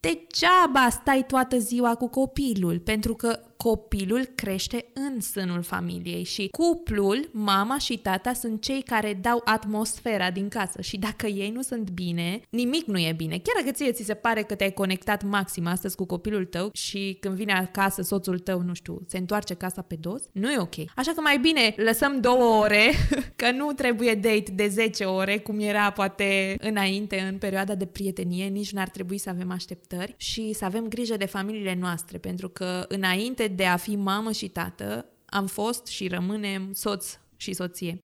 degeaba stai toată ziua cu copilul, pentru că copilul crește în sânul familiei și cuplul, mama și tata sunt cei care dau atmosfera din casă și dacă ei nu sunt bine, nimic nu e bine. Chiar dacă ție ți se pare că te-ai conectat maxim astăzi cu copilul tău și când vine acasă soțul tău, nu știu, se întoarce casa pe dos, nu e ok. Așa că mai bine lăsăm două ore, că nu trebuie date de 10 ore, cum era poate înainte în perioada de prietenie, nici n-ar trebui să avem așteptări și să avem grijă de familiile noastre, pentru că înainte de a fi mamă și tată, am fost și rămânem soț și soție.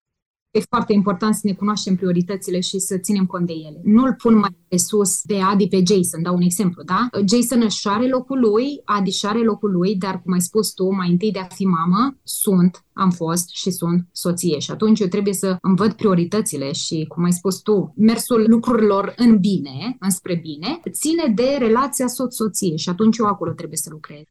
E foarte important să ne cunoaștem prioritățile și să ținem cont de ele. Nu-l pun mai pe sus de Adi pe Jason, dau un exemplu, da? Jason își are locul lui, Adi își are locul lui, dar cum ai spus tu, mai întâi de a fi mamă, sunt, am fost și sunt soție. Și atunci eu trebuie să îmi văd prioritățile și, cum ai spus tu, mersul lucrurilor în bine, înspre bine, ține de relația soț-soție și atunci eu acolo trebuie să lucrez.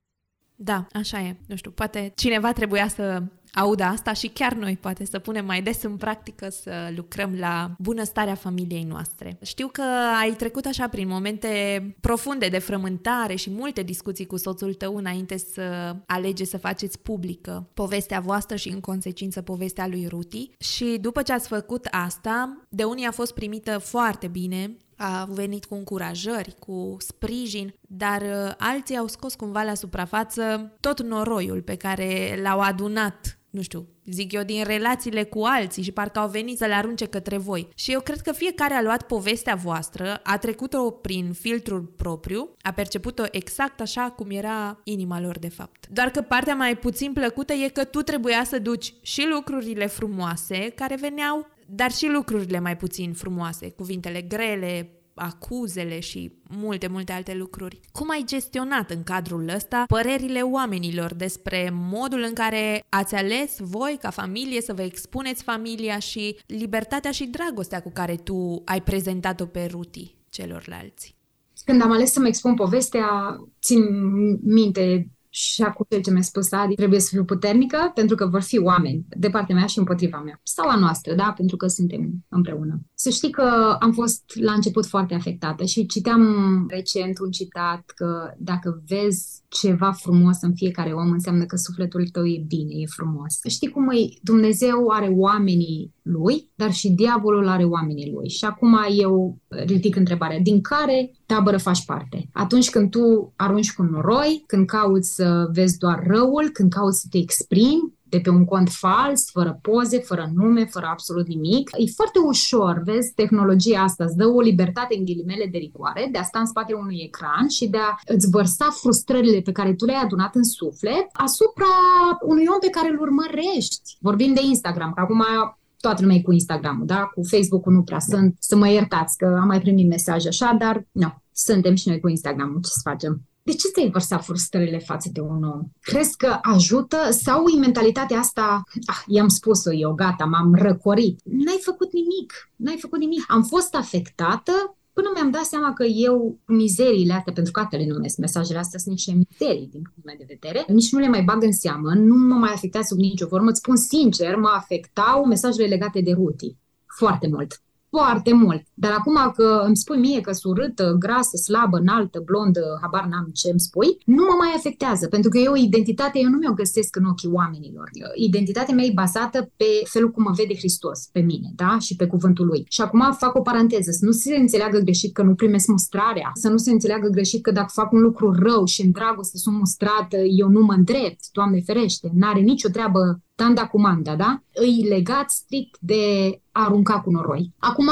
Da, așa e. Nu știu, poate cineva trebuia să audă asta și chiar noi poate să punem mai des în practică să lucrăm la bunăstarea familiei noastre. Știu că ai trecut așa prin momente profunde de frământare și multe discuții cu soțul tău înainte să alege să faceți publică povestea voastră și în consecință povestea lui Ruti și după ce ați făcut asta, de unii a fost primită foarte bine, a venit cu încurajări, cu sprijin, dar uh, alții au scos cumva la suprafață tot noroiul pe care l-au adunat nu știu, zic eu, din relațiile cu alții și parcă au venit să le arunce către voi. Și eu cred că fiecare a luat povestea voastră, a trecut-o prin filtrul propriu, a perceput-o exact așa cum era inima lor de fapt. Doar că partea mai puțin plăcută e că tu trebuia să duci și lucrurile frumoase care veneau, dar și lucrurile mai puțin frumoase, cuvintele grele, acuzele și multe, multe alte lucruri. Cum ai gestionat în cadrul ăsta părerile oamenilor despre modul în care ați ales voi ca familie să vă expuneți familia și libertatea și dragostea cu care tu ai prezentat-o pe Ruti celorlalți? Când am ales să mă expun povestea, țin minte și acum ce mi-a spus Adi, trebuie să fiu puternică pentru că vor fi oameni de partea mea și împotriva mea. Sau a noastră, da? Pentru că suntem împreună. Să știi că am fost la început foarte afectată și citeam recent un citat că dacă vezi ceva frumos în fiecare om, înseamnă că sufletul tău e bine, e frumos. Știi cum e? Dumnezeu are oamenii lui, dar și diavolul are oamenii lui. Și acum eu ridic întrebarea, din care tabără faci parte? Atunci când tu arunci cu noroi, când cauți să vezi doar răul, când cauți să te exprimi, de pe un cont fals, fără poze, fără nume, fără absolut nimic. E foarte ușor, vezi, tehnologia asta îți dă o libertate în ghilimele de rigoare de a sta în spatele unui ecran și de a îți vărsa frustrările pe care tu le-ai adunat în suflet asupra unui om pe care îl urmărești. Vorbim de Instagram, că acum toată lumea e cu Instagram, da? Cu Facebook-ul nu prea sunt. Să mă iertați că am mai primit mesaje așa, dar nu, suntem și noi cu Instagram. Ce să facem? De ce ți-ai vărsat frustrările față de un om? Crezi că ajută sau e mentalitatea asta, ah, i-am spus-o eu, gata, m-am răcorit. N-ai făcut nimic, n-ai făcut nimic. Am fost afectată până mi-am dat seama că eu mizeriile astea, pentru că le numesc mesajele astea, sunt niște mizerii din punctul meu de vedere, nici nu le mai bag în seamă, nu mă mai afectează sub nicio formă. Îți spun sincer, mă afectau mesajele legate de Ruti. Foarte mult foarte mult. Dar acum că îmi spui mie că sunt urâtă, grasă, slabă, înaltă, blondă, habar n-am ce îmi spui, nu mă mai afectează, pentru că eu identitate, eu nu mi-o găsesc în ochii oamenilor. Identitatea mea e bazată pe felul cum mă vede Hristos, pe mine, da? Și pe cuvântul lui. Și acum fac o paranteză, să nu se înțeleagă greșit că nu primesc mustrarea, să nu se înțeleagă greșit că dacă fac un lucru rău și în dragoste sunt mustrată, eu nu mă îndrept, Doamne ferește, n-are nicio treabă tanda cu manda, da? Îi legat strict de a arunca cu noroi. Acum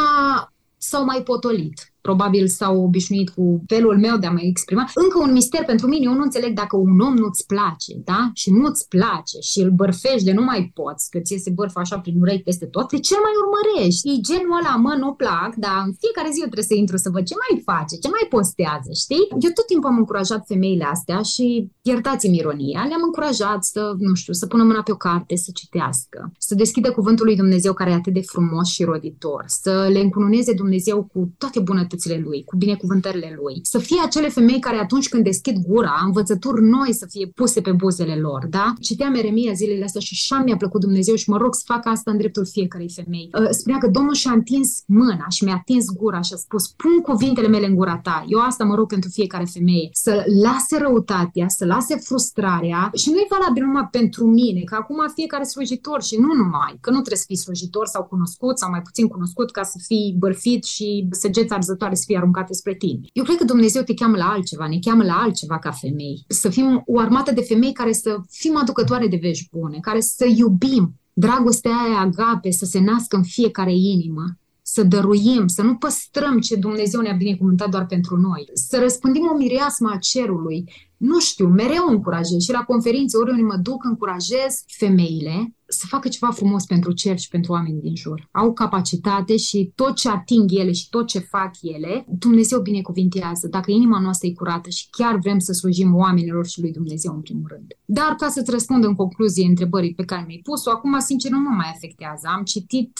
s-au mai potolit probabil s-au obișnuit cu felul meu de a mă exprima. Încă un mister pentru mine, eu nu înțeleg dacă un om nu-ți place, da? Și nu-ți place și îl bărfești de nu mai poți, că ți se bărfă așa prin urechi peste tot, de ce mai urmărești? E genul ăla, mă, nu plac, dar în fiecare zi eu trebuie să intru să văd ce mai face, ce mai postează, știi? Eu tot timpul am încurajat femeile astea și, iertați-mi ironia, le-am încurajat să, nu știu, să pună mâna pe o carte, să citească, să deschidă cuvântul lui Dumnezeu care e atât de frumos și roditor, să le încununeze Dumnezeu cu toate bunătățile bunătățile lui, cu binecuvântările lui. Să fie acele femei care atunci când deschid gura, învățături noi să fie puse pe buzele lor, da? Citeam Eremia zilele astea și așa mi-a plăcut Dumnezeu și mă rog să fac asta în dreptul fiecarei femei. Uh, spunea că Domnul și-a întins mâna și mi-a atins gura și a spus, pun cuvintele mele în gura ta. Eu asta mă rog pentru fiecare femeie. Să lase răutatea, să lase frustrarea și nu e valabil numai pentru mine, că acum fiecare slujitor și nu numai, că nu trebuie să fii slujitor sau cunoscut sau mai puțin cunoscut ca să fii bărfit și săgeți arzătoare care să fie aruncate spre tine. Eu cred că Dumnezeu te cheamă la altceva, ne cheamă la altceva ca femei. Să fim o armată de femei care să fim aducătoare de vești bune, care să iubim dragostea aia agape să se nască în fiecare inimă, să dăruim, să nu păstrăm ce Dumnezeu ne-a binecuvântat doar pentru noi, să răspândim o mireasmă a cerului. Nu știu, mereu încurajez și la conferințe, oriunde mă duc, încurajez femeile să facă ceva frumos pentru cer și pentru oamenii din jur. Au capacitate și tot ce ating ele și tot ce fac ele, Dumnezeu binecuvintează. Dacă inima noastră e curată și chiar vrem să slujim oamenilor și lui Dumnezeu în primul rând. Dar ca să-ți răspund în concluzie întrebării pe care mi-ai pus-o, acum sincer nu mă mai afectează. Am citit,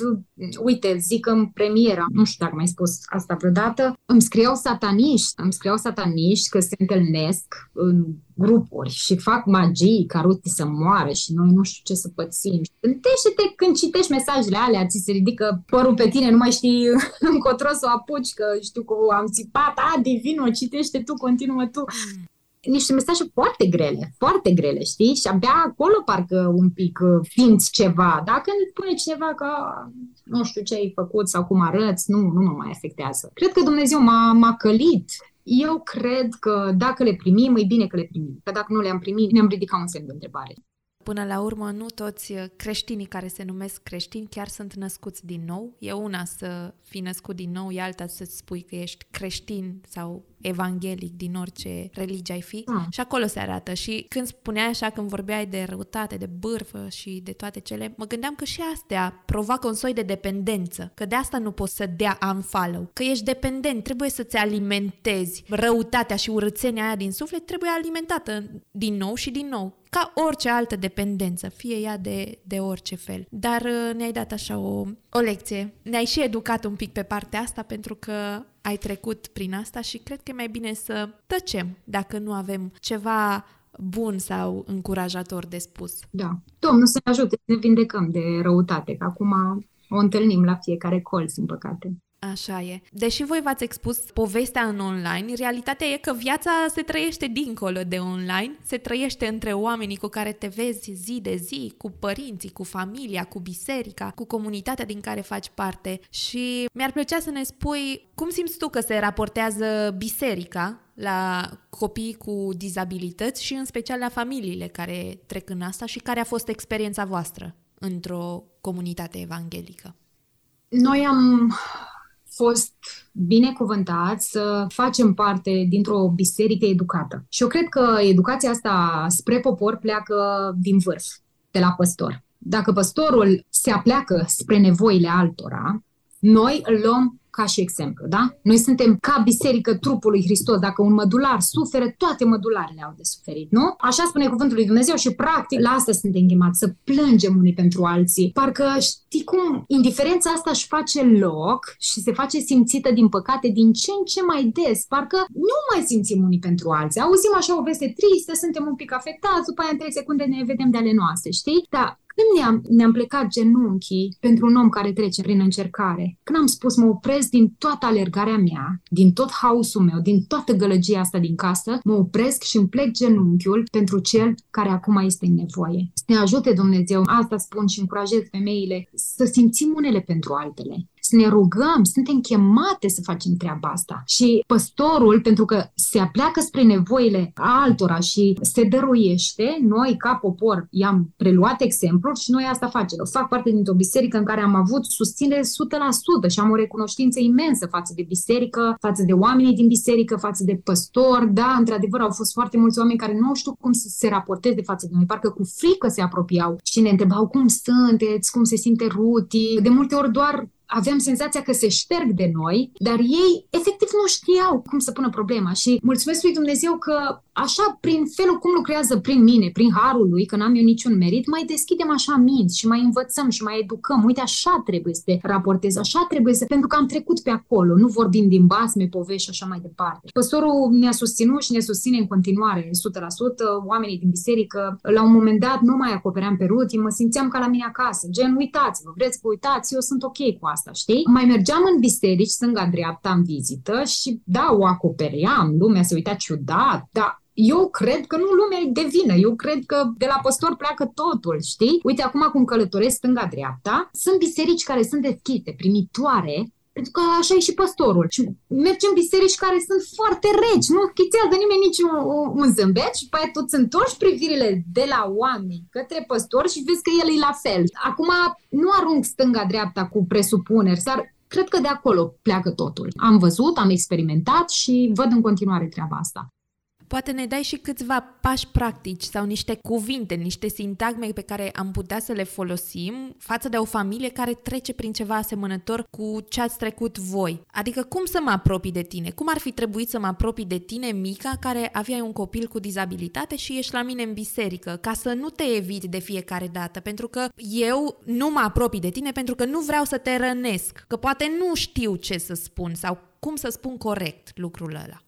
uite, zic în premieră, nu știu dacă mai spus asta vreodată, îmi scriau sataniști, îmi scriau sataniști că se întâlnesc în grupuri și fac magii ca Ruti să moară și noi nu știu ce să pățim. Gândește-te când citești mesajele alea, ți se ridică părul pe tine, nu mai știi încotro să o apuci, că știu că am țipat, a, divino, citește tu, continuă tu. Mm. Niște mesaje foarte grele, foarte grele, știi? Și abia acolo parcă un pic uh, ființi ceva. Dacă îmi spune cineva că nu știu ce ai făcut sau cum arăți, nu, nu mă mai afectează. Cred că Dumnezeu m-a, m-a călit eu cred că dacă le primim, e bine că le primim. Că dacă nu le-am primit, ne-am ridicat un semn de întrebare. Până la urmă, nu toți creștinii care se numesc creștini chiar sunt născuți din nou. E una să fii născut din nou, e alta să-ți spui că ești creștin sau evanghelic din orice religie ai fi. Ah. Și acolo se arată. Și când spuneai așa, când vorbeai de răutate, de bârfă și de toate cele, mă gândeam că și astea provoacă un soi de dependență. Că de asta nu poți să dea unfollow. Că ești dependent, trebuie să-ți alimentezi răutatea și urățenia aia din suflet, trebuie alimentată din nou și din nou ca orice altă dependență, fie ea de, de orice fel. Dar uh, ne-ai dat așa o, o lecție. Ne-ai și educat un pic pe partea asta pentru că ai trecut prin asta și cred că e mai bine să tăcem dacă nu avem ceva bun sau încurajator de spus. Da. Domnul să ne ajute să ne vindecăm de răutate, că acum o întâlnim la fiecare colț, în păcate. Așa e. Deși voi v-ați expus povestea în online, realitatea e că viața se trăiește dincolo de online, se trăiește între oamenii cu care te vezi zi de zi, cu părinții, cu familia, cu biserica, cu comunitatea din care faci parte. Și mi-ar plăcea să ne spui cum simți tu că se raportează biserica la copii cu dizabilități și în special la familiile care trec în asta și care a fost experiența voastră într-o comunitate evanghelică. Noi am fost binecuvântați să facem parte dintr-o biserică educată. Și eu cred că educația asta spre popor pleacă din vârf, de la păstor. Dacă păstorul se apleacă spre nevoile altora, noi îl luăm ca și exemplu, da? Noi suntem ca biserică trupului Hristos. Dacă un mădular suferă, toate mădularele au de suferit, nu? Așa spune cuvântul lui Dumnezeu și practic la asta suntem chemați, să plângem unii pentru alții. Parcă știi cum indiferența asta își face loc și se face simțită din păcate din ce în ce mai des. Parcă nu mai simțim unii pentru alții. Auzim așa o veste tristă, suntem un pic afectați, după aia în 3 secunde ne vedem de ale noastre, știi? Dar ne-am, ne-am plecat genunchii pentru un om care trece prin încercare. Când am spus, mă opresc din toată alergarea mea, din tot haosul meu, din toată gălăgia asta din casă, mă opresc și îmi plec genunchiul pentru cel care acum este în nevoie. Să ne ajute Dumnezeu, asta spun și încurajez femeile, să simțim unele pentru altele să ne rugăm, suntem chemate să facem treaba asta. Și păstorul, pentru că se apleacă spre nevoile altora și se dăruiește, noi ca popor i-am preluat exemplul și noi asta facem. Eu fac parte dintr-o biserică în care am avut susținere 100% și am o recunoștință imensă față de biserică, față de oamenii din biserică, față de păstori. Da, într-adevăr, au fost foarte mulți oameni care nu știu cum să se raporteze față de noi, parcă cu frică se apropiau și ne întrebau cum sunteți, cum se simte Ruti. De multe ori doar aveam senzația că se șterg de noi, dar ei efectiv nu știau cum să pună problema și mulțumesc lui Dumnezeu că așa, prin felul cum lucrează prin mine, prin harul lui, că n-am eu niciun merit, mai deschidem așa minți și mai învățăm și mai educăm. Uite, așa trebuie să te raportezi, așa trebuie să... Pentru că am trecut pe acolo, nu vorbim din basme, povești și așa mai departe. Păstorul ne-a susținut și ne susține în continuare, 100%. Oamenii din biserică, la un moment dat, nu mai acopeream pe rutii, mă simțeam ca la mine acasă. Gen, uitați-vă, vreți că uitați, eu sunt ok cu asta, știi? Mai mergeam în biserici, stânga-dreapta, în vizită și da, o acopeream, lumea se uita ciudat, dar eu cred că nu lumea e de vină. Eu cred că de la păstor pleacă totul, știi? Uite, acum cum călătoresc stânga-dreapta, sunt biserici care sunt deschise, primitoare, pentru că așa e și păstorul. Și mergem biserici care sunt foarte reci, nu schițează nimeni nici un, un zâmbet și pe aia tu îți întorci privirile de la oameni către păstor și vezi că el e la fel. Acum nu arunc stânga-dreapta cu presupuneri, dar cred că de acolo pleacă totul. Am văzut, am experimentat și văd în continuare treaba asta. Poate ne dai și câțiva pași practici sau niște cuvinte, niște sintagme pe care am putea să le folosim față de o familie care trece prin ceva asemănător cu ce ați trecut voi. Adică cum să mă apropii de tine? Cum ar fi trebuit să mă apropii de tine, Mica, care aveai un copil cu dizabilitate și ești la mine în biserică, ca să nu te eviti de fiecare dată, pentru că eu nu mă apropii de tine pentru că nu vreau să te rănesc, că poate nu știu ce să spun sau cum să spun corect lucrul ăla.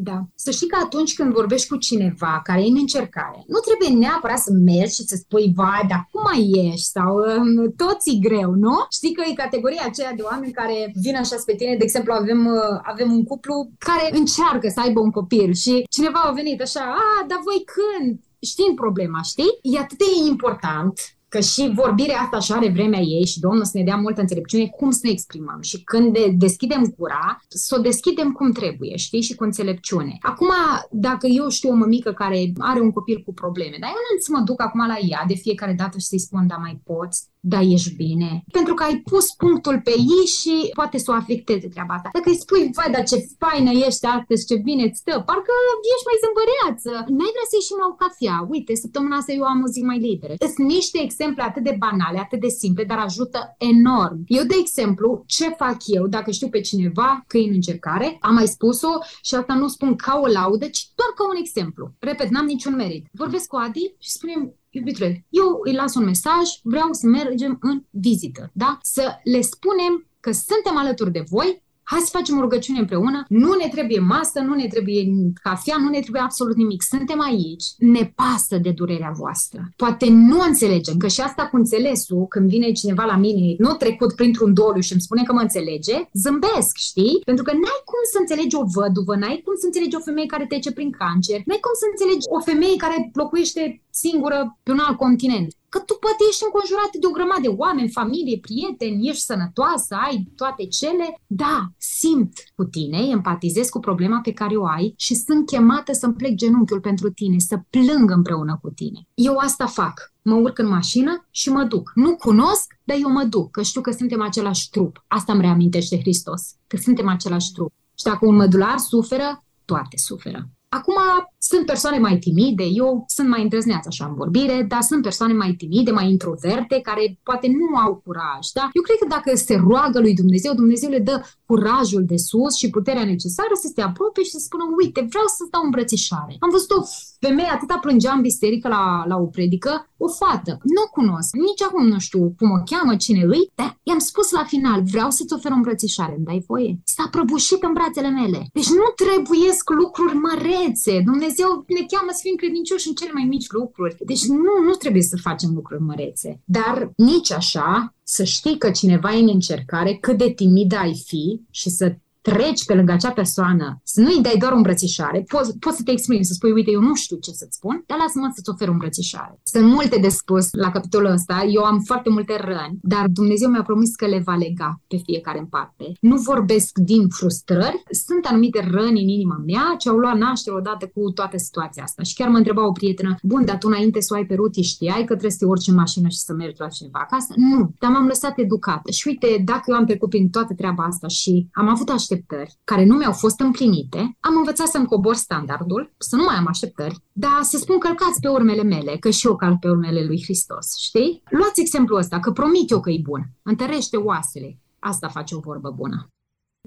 Da. Să știi că atunci când vorbești cu cineva care e în încercare, nu trebuie neapărat să mergi și să spui, vai, dar cum mai ești? Sau um, toți e greu, nu? Știi că e categoria aceea de oameni care vin așa spre tine, de exemplu, avem, uh, avem un cuplu care încearcă să aibă un copil și cineva a venit așa, a, dar voi când? Știind problema, știi? E atât de important că și vorbirea asta așa are vremea ei și Domnul să ne dea multă înțelepciune cum să ne exprimăm și când de deschidem gura, să o deschidem cum trebuie, știi, și cu înțelepciune. Acum, dacă eu știu o mămică care are un copil cu probleme, dar eu nu să mă duc acum la ea de fiecare dată și să-i spun, da, mai poți, da, ești bine. Pentru că ai pus punctul pe ei și poate să o afecteze treaba asta. Dacă îi spui, vai, dar ce faină ești astăzi, ce bine îți stă, parcă ești mai zâmbăreață. N-ai vrea să ieșim la o cafea. Uite, săptămâna asta eu am o zi mai liberă. Sunt niște exemple atât de banale, atât de simple, dar ajută enorm. Eu, de exemplu, ce fac eu dacă știu pe cineva că e în încercare, am mai spus-o și asta nu spun ca o laudă, ci doar ca un exemplu. Repet, n-am niciun merit. Vorbesc cu Adi și spunem, iubitule, eu îi las un mesaj, vreau să mergem în vizită, da? Să le spunem că suntem alături de voi, hai să facem o rugăciune împreună, nu ne trebuie masă, nu ne trebuie cafea, nu ne trebuie absolut nimic. Suntem aici, ne pasă de durerea voastră. Poate nu înțelegem, că și asta cu înțelesul, când vine cineva la mine, nu trecut printr-un doliu și îmi spune că mă înțelege, zâmbesc, știi? Pentru că n-ai cum să înțelegi o văduvă, n-ai cum să înțelegi o femeie care trece prin cancer, n-ai cum să înțelegi o femeie care locuiește singură pe un alt continent. Că tu poate ești înconjurat de o grămadă de oameni, familie, prieteni, ești sănătoasă, ai toate cele. Da, simt cu tine, empatizez cu problema pe care o ai și sunt chemată să-mi plec genunchiul pentru tine, să plâng împreună cu tine. Eu asta fac. Mă urc în mașină și mă duc. Nu cunosc, dar eu mă duc, că știu că suntem același trup. Asta îmi reamintește Hristos, că suntem același trup. Și dacă un mădular suferă, toate suferă. Acum sunt persoane mai timide, eu sunt mai îndrăzneață așa în vorbire, dar sunt persoane mai timide, mai introverte, care poate nu au curaj. Da? Eu cred că dacă se roagă lui Dumnezeu, Dumnezeu le dă curajul de sus și puterea necesară să se apropie și să spună, uite, vreau să-ți dau îmbrățișare. Am văzut o femeie atâta plângea în biserică la, la o predică, o fată. Nu o cunosc, nici acum nu știu cum o cheamă, cine îi, dar i-am spus la final, vreau să-ți ofer o îmbrățișare, îmi dai voie? S-a prăbușit în brațele mele. Deci nu trebuiesc lucruri mărețe. Dumnezeu Dumnezeu ne cheamă să fim credincioși în cele mai mici lucruri. Deci nu, nu trebuie să facem lucruri mărețe. Dar nici așa să știi că cineva e în încercare, cât de timid ai fi și să treci pe lângă acea persoană, să nu-i dai doar o îmbrățișare, poți, poți să te exprimi, să spui, uite, eu nu știu ce să-ți spun, dar lasă-mă să-ți ofer o îmbrățișare. Sunt multe de spus la capitolul ăsta, eu am foarte multe răni, dar Dumnezeu mi-a promis că le va lega pe fiecare în parte. Nu vorbesc din frustrări, sunt anumite răni în inima mea ce au luat naștere odată cu toată situația asta. Și chiar mă întreba o prietenă, bun, dar tu înainte să o ai pe ruti știai că trebuie să te urci în mașină și să mergi la cineva acasă? Nu, dar m-am lăsat educată. Și uite, dacă eu am trecut prin toată treaba asta și am avut așteptări așteptări care nu mi-au fost împlinite, am învățat să-mi cobor standardul, să nu mai am așteptări, dar să spun călcați pe urmele mele, că și eu calc pe urmele lui Hristos, știi? Luați exemplul ăsta, că promit eu că e bun. Întărește oasele. Asta face o vorbă bună.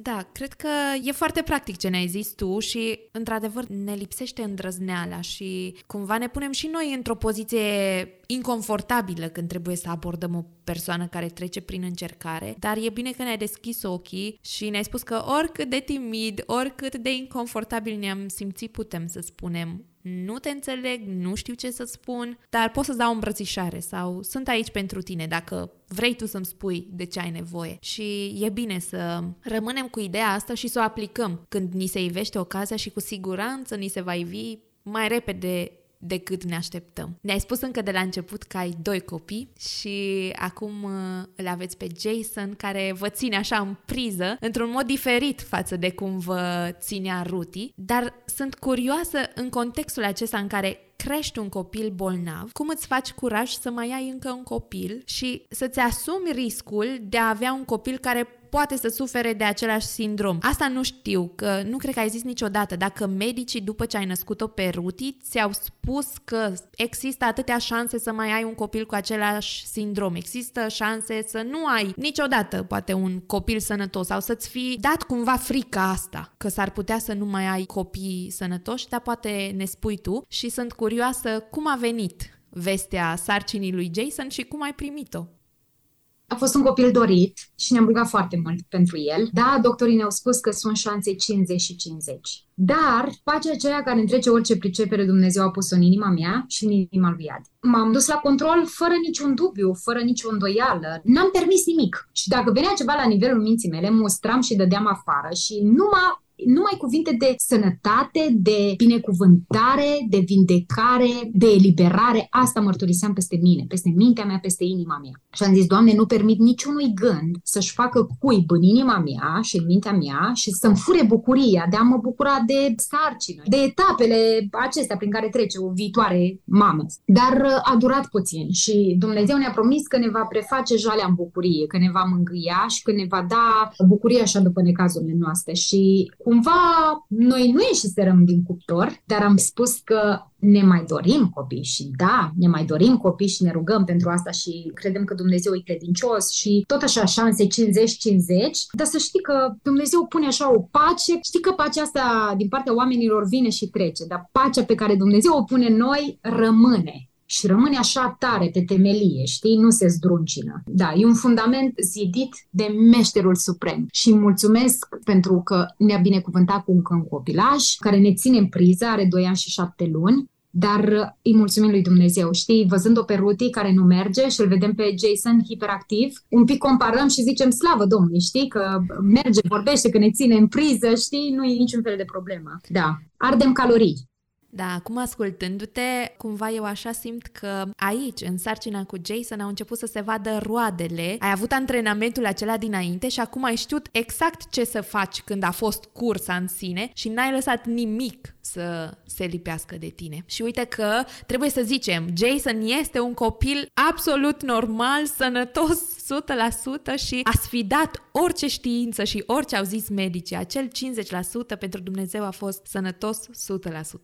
Da, cred că e foarte practic ce ne-ai zis tu și, într-adevăr, ne lipsește îndrăzneala și cumva ne punem și noi într-o poziție inconfortabilă când trebuie să abordăm o persoană care trece prin încercare, dar e bine că ne-ai deschis ochii și ne-ai spus că oricât de timid, oricât de inconfortabil ne-am simțit, putem să spunem nu te înțeleg, nu știu ce să spun, dar pot să-ți dau o îmbrățișare sau sunt aici pentru tine dacă vrei tu să-mi spui de ce ai nevoie. Și e bine să rămânem cu ideea asta și să o aplicăm când ni se ivește ocazia și cu siguranță ni se va ivi mai repede decât ne așteptăm. Ne-ai spus încă de la început că ai doi copii și acum uh, îl aveți pe Jason care vă ține așa în priză, într-un mod diferit față de cum vă ținea Ruti, dar sunt curioasă în contextul acesta în care crești un copil bolnav, cum îți faci curaj să mai ai încă un copil și să-ți asumi riscul de a avea un copil care poate să sufere de același sindrom. Asta nu știu, că nu cred că ai zis niciodată. Dacă medicii, după ce ai născut-o pe Ruti, ți-au spus că există atâtea șanse să mai ai un copil cu același sindrom. Există șanse să nu ai niciodată, poate, un copil sănătos sau să-ți fi dat cumva frica asta, că s-ar putea să nu mai ai copii sănătoși, dar poate ne spui tu și sunt curioasă cum a venit vestea sarcinii lui Jason și cum ai primit-o. A fost un copil dorit și ne-am rugat foarte mult pentru el. Da, doctorii ne-au spus că sunt șanse 50 și 50. Dar pacea aceea care întrece orice pricepere Dumnezeu a pus-o în inima mea și în inima lui Iad. M-am dus la control fără niciun dubiu, fără nicio îndoială. N-am permis nimic. Și dacă venea ceva la nivelul minții mele, mustram și dădeam afară și nu m-a numai cuvinte de sănătate, de binecuvântare, de vindecare, de eliberare. Asta mărturiseam peste mine, peste mintea mea, peste inima mea. Și am zis, Doamne, nu permit niciunui gând să-și facă cuib în inima mea și în mintea mea și să-mi fure bucuria de a mă bucura de sarcină, de etapele acestea prin care trece o viitoare mamă. Dar uh, a durat puțin și Dumnezeu ne-a promis că ne va preface jalea în bucurie, că ne va mângâia și că ne va da bucurie așa după necazurile noastre. Și cu cumva noi nu ieșiserăm din cuptor, dar am spus că ne mai dorim copii și da, ne mai dorim copii și ne rugăm pentru asta și credem că Dumnezeu e credincios și tot așa șanse 50-50, dar să știi că Dumnezeu pune așa o pace, știi că pacea asta din partea oamenilor vine și trece, dar pacea pe care Dumnezeu o pune în noi rămâne și rămâne așa tare pe temelie, știi? Nu se zdruncină. Da, e un fundament zidit de meșterul suprem. Și mulțumesc pentru că ne-a binecuvântat cu încă un copilaj care ne ține în priză, are 2 ani și 7 luni, dar îi mulțumim lui Dumnezeu, știi, văzând-o pe Ruti care nu merge și îl vedem pe Jason hiperactiv, un pic comparăm și zicem slavă Domnului, știi, că merge, vorbește, că ne ține în priză, știi, nu e niciun fel de problemă. Da, ardem calorii. Da, acum ascultându-te, cumva eu așa simt că aici, în sarcina cu Jason, au început să se vadă roadele. Ai avut antrenamentul acela dinainte și acum ai știut exact ce să faci când a fost cursa în sine și n-ai lăsat nimic să se lipească de tine. Și uite că trebuie să zicem, Jason este un copil absolut normal, sănătos 100% și a sfidat orice știință și orice au zis medicii. Acel 50% pentru Dumnezeu a fost sănătos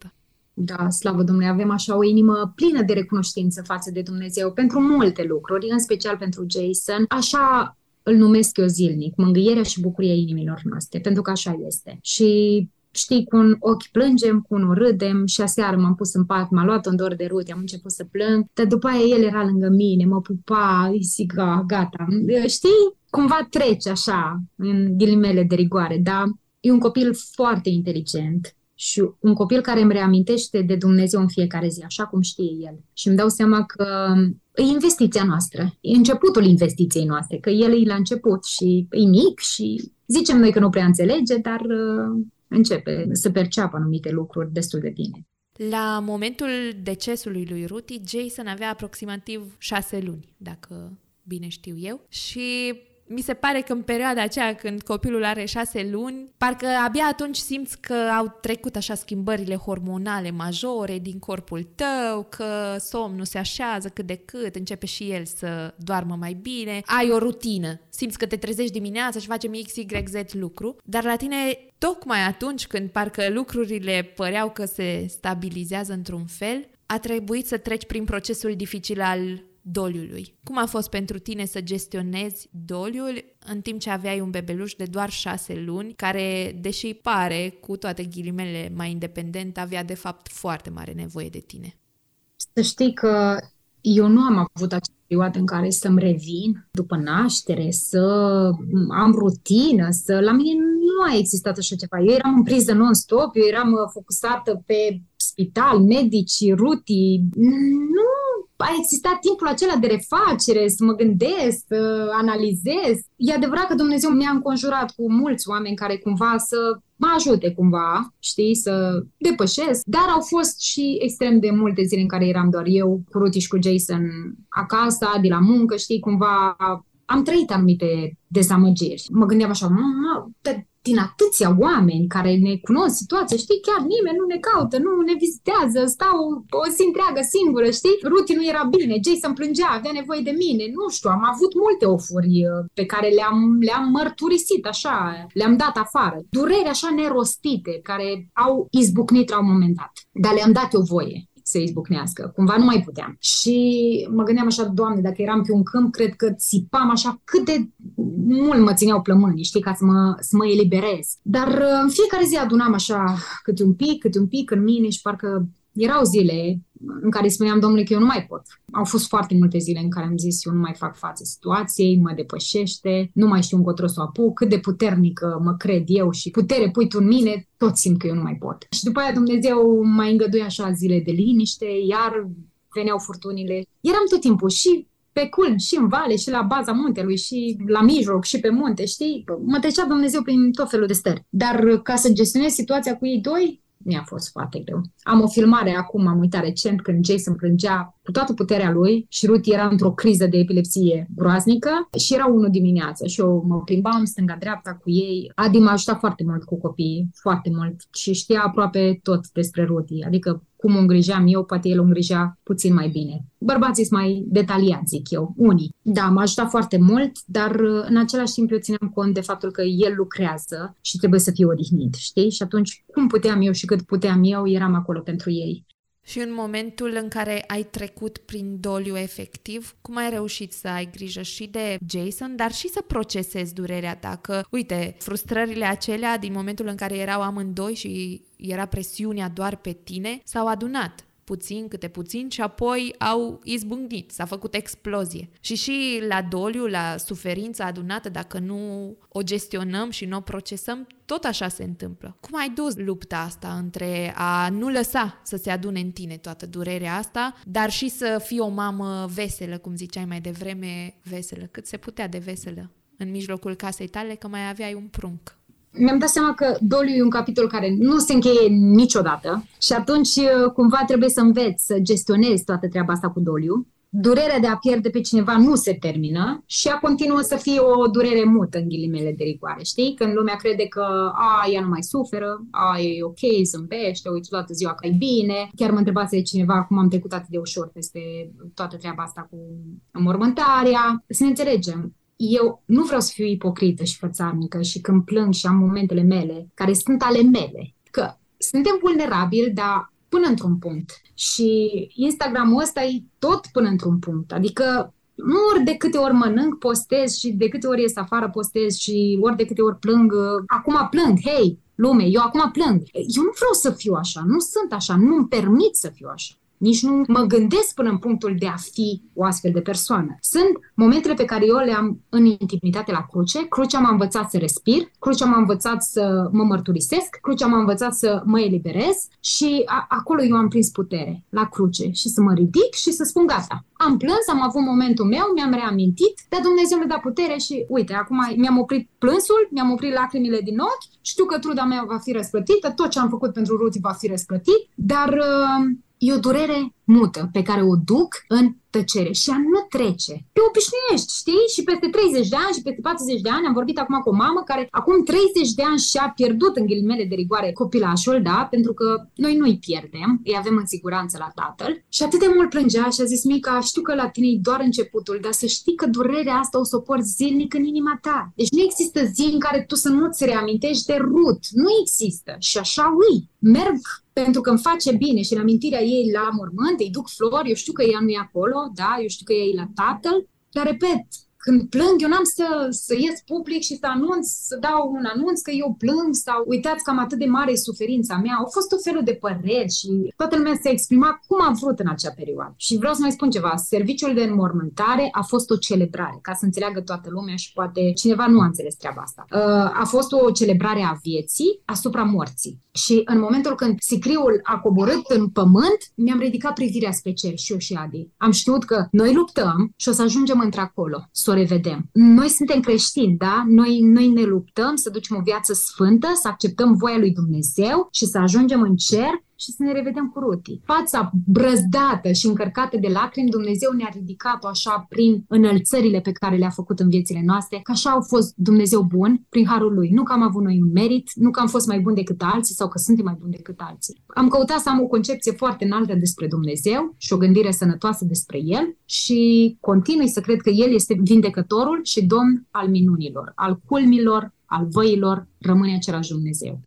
100%. Da, slavă Domnului, avem așa o inimă plină de recunoștință față de Dumnezeu pentru multe lucruri, în special pentru Jason. Așa îl numesc eu zilnic, mângâierea și bucuria inimilor noastre, pentru că așa este. Și știi, cu un ochi plângem, cu unul râdem și aseară m-am pus în pat, m-a luat un dor de rute, am început să plâng, dar după aia el era lângă mine, mă pupa, îi zic, gata, știi, cumva trece așa, în ghilimele de rigoare, dar e un copil foarte inteligent, și un copil care îmi reamintește de Dumnezeu în fiecare zi, așa cum știe el. Și îmi dau seama că e investiția noastră, e începutul investiției noastre, că el e la început și e mic și zicem noi că nu prea înțelege, dar uh, începe să perceapă anumite lucruri destul de bine. La momentul decesului lui Ruti, Jason avea aproximativ șase luni, dacă bine știu eu, și mi se pare că în perioada aceea când copilul are șase luni, parcă abia atunci simți că au trecut așa schimbările hormonale majore din corpul tău, că somnul se așează cât de cât, începe și el să doarmă mai bine, ai o rutină, simți că te trezești dimineața și facem X, Y, Z lucru, dar la tine tocmai atunci când parcă lucrurile păreau că se stabilizează într-un fel, a trebuit să treci prin procesul dificil al doliului. Cum a fost pentru tine să gestionezi doliul în timp ce aveai un bebeluș de doar șase luni, care, deși pare cu toate ghilimele mai independent, avea de fapt foarte mare nevoie de tine? Să știi că eu nu am avut acea perioadă în care să-mi revin după naștere, să am rutină, să... La mine nu a existat așa ceva. Eu eram în priză non-stop, eu eram focusată pe spital, medici, rutii. Nu a existat timpul acela de refacere, să mă gândesc, să analizez. E adevărat că Dumnezeu mi-a înconjurat cu mulți oameni care cumva să mă ajute cumva, știi, să depășesc, dar au fost și extrem de multe zile în care eram doar eu, cu Ruti și cu Jason acasă, de la muncă, știi, cumva am trăit anumite dezamăgiri. Mă gândeam așa, mă, din atâția oameni care ne cunosc situația, știi, chiar nimeni nu ne caută, nu ne vizitează, stau o zi întreagă singură, știi? Ruti nu era bine, Jason plângea, avea nevoie de mine, nu știu, am avut multe ofuri uh, pe care le-am, le-am mărturisit așa, le-am dat afară. Dureri așa nerostite care au izbucnit la un moment dat, dar le-am dat eu voie să izbucnească. Cumva nu mai puteam. Și mă gândeam așa, Doamne, dacă eram pe un câmp, cred că țipam așa cât de mult mă țineau plămânii, știi, ca să mă, să mă eliberez. Dar uh, în fiecare zi adunam așa câte un pic, câte un pic în mine și parcă erau zile în care spuneam Domnului că eu nu mai pot. Au fost foarte multe zile în care am zis eu nu mai fac față situației, mă depășește, nu mai știu încotro să o apuc, cât de puternică mă cred eu și putere pui tu în mine, tot simt că eu nu mai pot. Și după aia Dumnezeu mai îngăduie așa zile de liniște, iar veneau furtunile. Eram tot timpul și pe culmi, și în vale, și la baza muntelui, și la mijloc, și pe munte, știi? Mă trecea Dumnezeu prin tot felul de stări. Dar ca să gestionez situația cu ei doi, mi-a fost foarte greu. Am o filmare acum, am uitat recent, când Jason plângea cu toată puterea lui și Ruth era într-o criză de epilepsie groaznică și era unul dimineață și eu mă plimbam stânga-dreapta cu ei. Adi m-a ajutat foarte mult cu copiii, foarte mult și știa aproape tot despre Ruti, adică cum o îngrijeam eu, poate el o îngrija puțin mai bine. Bărbații sunt mai detaliați, zic eu, unii. Da, m-a ajutat foarte mult, dar în același timp eu țineam cont de faptul că el lucrează și trebuie să fie odihnit, știi? Și atunci, cum puteam eu și cât puteam eu, eram acolo pentru ei. Și în momentul în care ai trecut prin doliu efectiv, cum ai reușit să ai grijă și de Jason, dar și să procesezi durerea ta? Că, uite, frustrările acelea din momentul în care erau amândoi și era presiunea doar pe tine, s-au adunat puțin câte puțin și apoi au izbucnit, s-a făcut explozie. Și și la doliu, la suferința adunată, dacă nu o gestionăm și nu o procesăm, tot așa se întâmplă. Cum ai dus lupta asta între a nu lăsa să se adune în tine toată durerea asta, dar și să fii o mamă veselă, cum ziceai mai devreme, veselă, cât se putea de veselă în mijlocul casei tale, că mai aveai un prunc mi-am dat seama că doliu e un capitol care nu se încheie niciodată și atunci uh, cumva trebuie să înveți să gestionezi toată treaba asta cu doliu. Durerea de a pierde pe cineva nu se termină și ea continuă să fie o durere mută în ghilimele de rigoare, știi? Când lumea crede că a, ea nu mai suferă, a, e ok, zâmbește, uite toată ziua că e bine. Chiar mă întrebase de cineva cum am trecut atât de ușor peste toată treaba asta cu înmormântarea. Să ne înțelegem, eu nu vreau să fiu ipocrită și fățarnică și când plâng și am momentele mele, care sunt ale mele, că suntem vulnerabili, dar până într-un punct. Și Instagramul ăsta e tot până într-un punct. Adică nu ori de câte ori mănânc, postez și de câte ori ies afară, postez și ori de câte ori plâng, acum plâng, hei, lume, eu acum plâng. Eu nu vreau să fiu așa, nu sunt așa, nu-mi permit să fiu așa. Nici nu mă gândesc până în punctul de a fi o astfel de persoană. Sunt momentele pe care eu le am în intimitate la cruce. Crucea m-a învățat să respir, crucea m-a învățat să mă mărturisesc, crucea m-a învățat să mă eliberez și a- acolo eu am prins putere, la cruce, și să mă ridic și să spun gata. Am plâns, am avut momentul meu, mi-am reamintit, dar Dumnezeu mi-a dat putere și uite, acum mi-am oprit plânsul, mi-am oprit lacrimile din ochi, știu că truda mea va fi răsplătită, tot ce am făcut pentru Ruti va fi răsplătit, dar uh, e o durere mută pe care o duc în tăcere și ea nu trece. Te obișnuiești, știi? Și peste 30 de ani și peste 40 de ani am vorbit acum cu o mamă care acum 30 de ani și-a pierdut în ghilimele de rigoare copilașul, da? Pentru că noi nu-i pierdem, îi avem în siguranță la tatăl. Și atât de mult plângea și a zis, Mica, știu că la tine e doar începutul, dar să știi că durerea asta o să o porți zilnic în inima ta. Deci nu există zi în care tu să nu-ți reamintești de Rut. Nu există. Și așa ui. Merg pentru că îmi face bine și în amintirea ei la mormânt, îi duc flori, eu știu că ea nu e acolo, da, eu știu că ea e la tatăl, dar repet, când plâng, eu n-am să, să ies public și să anunț, să dau un anunț că eu plâng sau uitați că am atât de mare suferința mea. Au fost tot felul de păreri și toată lumea s-a exprimat cum a vrut în acea perioadă. Și vreau să mai spun ceva. Serviciul de înmormântare a fost o celebrare, ca să înțeleagă toată lumea și poate cineva nu a înțeles treaba asta. Uh, a fost o celebrare a vieții asupra morții. Și în momentul când sicriul a coborât în pământ, mi-am ridicat privirea spre cer și eu și Adi. Am știut că noi luptăm și o să ajungem într-acolo, să o revedem. Noi suntem creștini, da? Noi, noi ne luptăm să ducem o viață sfântă, să acceptăm voia lui Dumnezeu și să ajungem în cer și să ne revedem cu Ruti. Fața brăzdată și încărcată de lacrimi, Dumnezeu ne-a ridicat-o așa prin înălțările pe care le-a făcut în viețile noastre, că așa au fost Dumnezeu bun prin harul lui. Nu că am avut noi un merit, nu că am fost mai buni decât alții sau că suntem mai buni decât alții. Am căutat să am o concepție foarte înaltă despre Dumnezeu și o gândire sănătoasă despre El și continui să cred că El este vindecătorul și Domn al minunilor, al culmilor, al văilor, rămâne același Dumnezeu.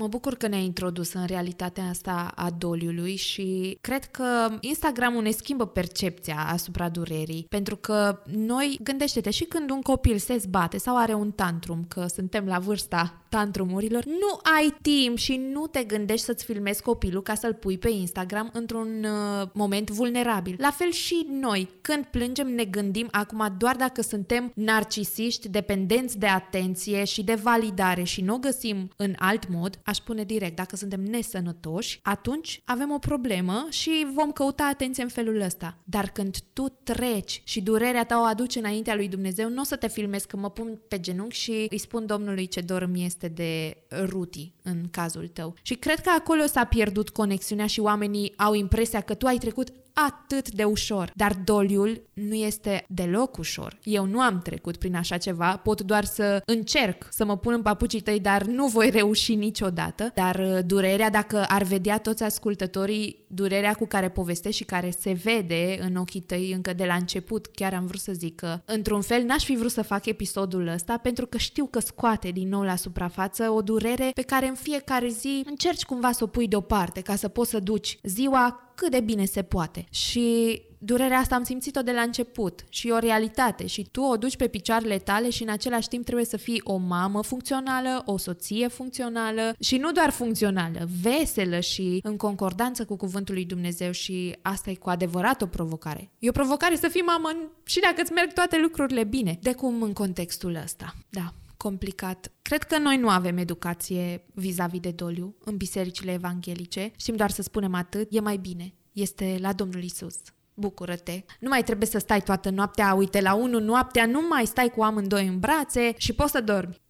Mă bucur că ne-ai introdus în realitatea asta a doliului și cred că Instagramul ne schimbă percepția asupra durerii, pentru că noi, gândește-te, și când un copil se zbate sau are un tantrum, că suntem la vârsta tantrumurilor, nu ai timp și nu te gândești să-ți filmezi copilul ca să-l pui pe Instagram într-un uh, moment vulnerabil. La fel și noi, când plângem, ne gândim acum doar dacă suntem narcisiști, dependenți de atenție și de validare și nu o găsim în alt mod, aș spune direct, dacă suntem nesănătoși, atunci avem o problemă și vom căuta atenție în felul ăsta. Dar când tu treci și durerea ta o aduci înaintea lui Dumnezeu, nu o să te filmezi că mă pun pe genunchi și îi spun Domnului ce dor mi este de ruti în cazul tău. Și cred că acolo s-a pierdut conexiunea și oamenii au impresia că tu ai trecut atât de ușor. Dar doliul nu este deloc ușor. Eu nu am trecut prin așa ceva, pot doar să încerc să mă pun în papucii tăi, dar nu voi reuși niciodată. Dar uh, durerea, dacă ar vedea toți ascultătorii, durerea cu care povestești și care se vede în ochii tăi încă de la început, chiar am vrut să zic că, într-un fel, n-aș fi vrut să fac episodul ăsta pentru că știu că scoate din nou la suprafață o durere pe care în fiecare zi încerci cumva să o pui deoparte ca să poți să duci ziua cât de bine se poate. Și durerea asta am simțit-o de la început și e o realitate și tu o duci pe picioarele tale și în același timp trebuie să fii o mamă funcțională, o soție funcțională și nu doar funcțională, veselă și în concordanță cu cuvântul lui Dumnezeu și asta e cu adevărat o provocare. E o provocare să fii mamă și dacă îți merg toate lucrurile bine, de cum în contextul ăsta. Da, complicat. Cred că noi nu avem educație vis-a-vis de doliu în bisericile evanghelice. Știm doar să spunem atât, e mai bine. Este la Domnul Isus. Bucură-te! Nu mai trebuie să stai toată noaptea, uite, la unul noaptea nu mai stai cu amândoi în brațe și poți să dormi.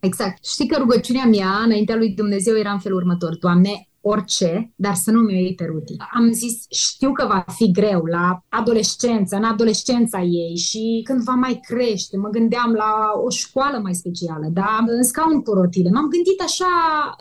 Exact. Știi că rugăciunea mea înaintea lui Dumnezeu era în felul următor. Doamne, orice, dar să nu mi-o iei pe Ruti. Am zis, știu că va fi greu la adolescență, în adolescența ei și când va mai crește, mă gândeam la o școală mai specială, da, în scaun cu rotile. M-am gândit așa,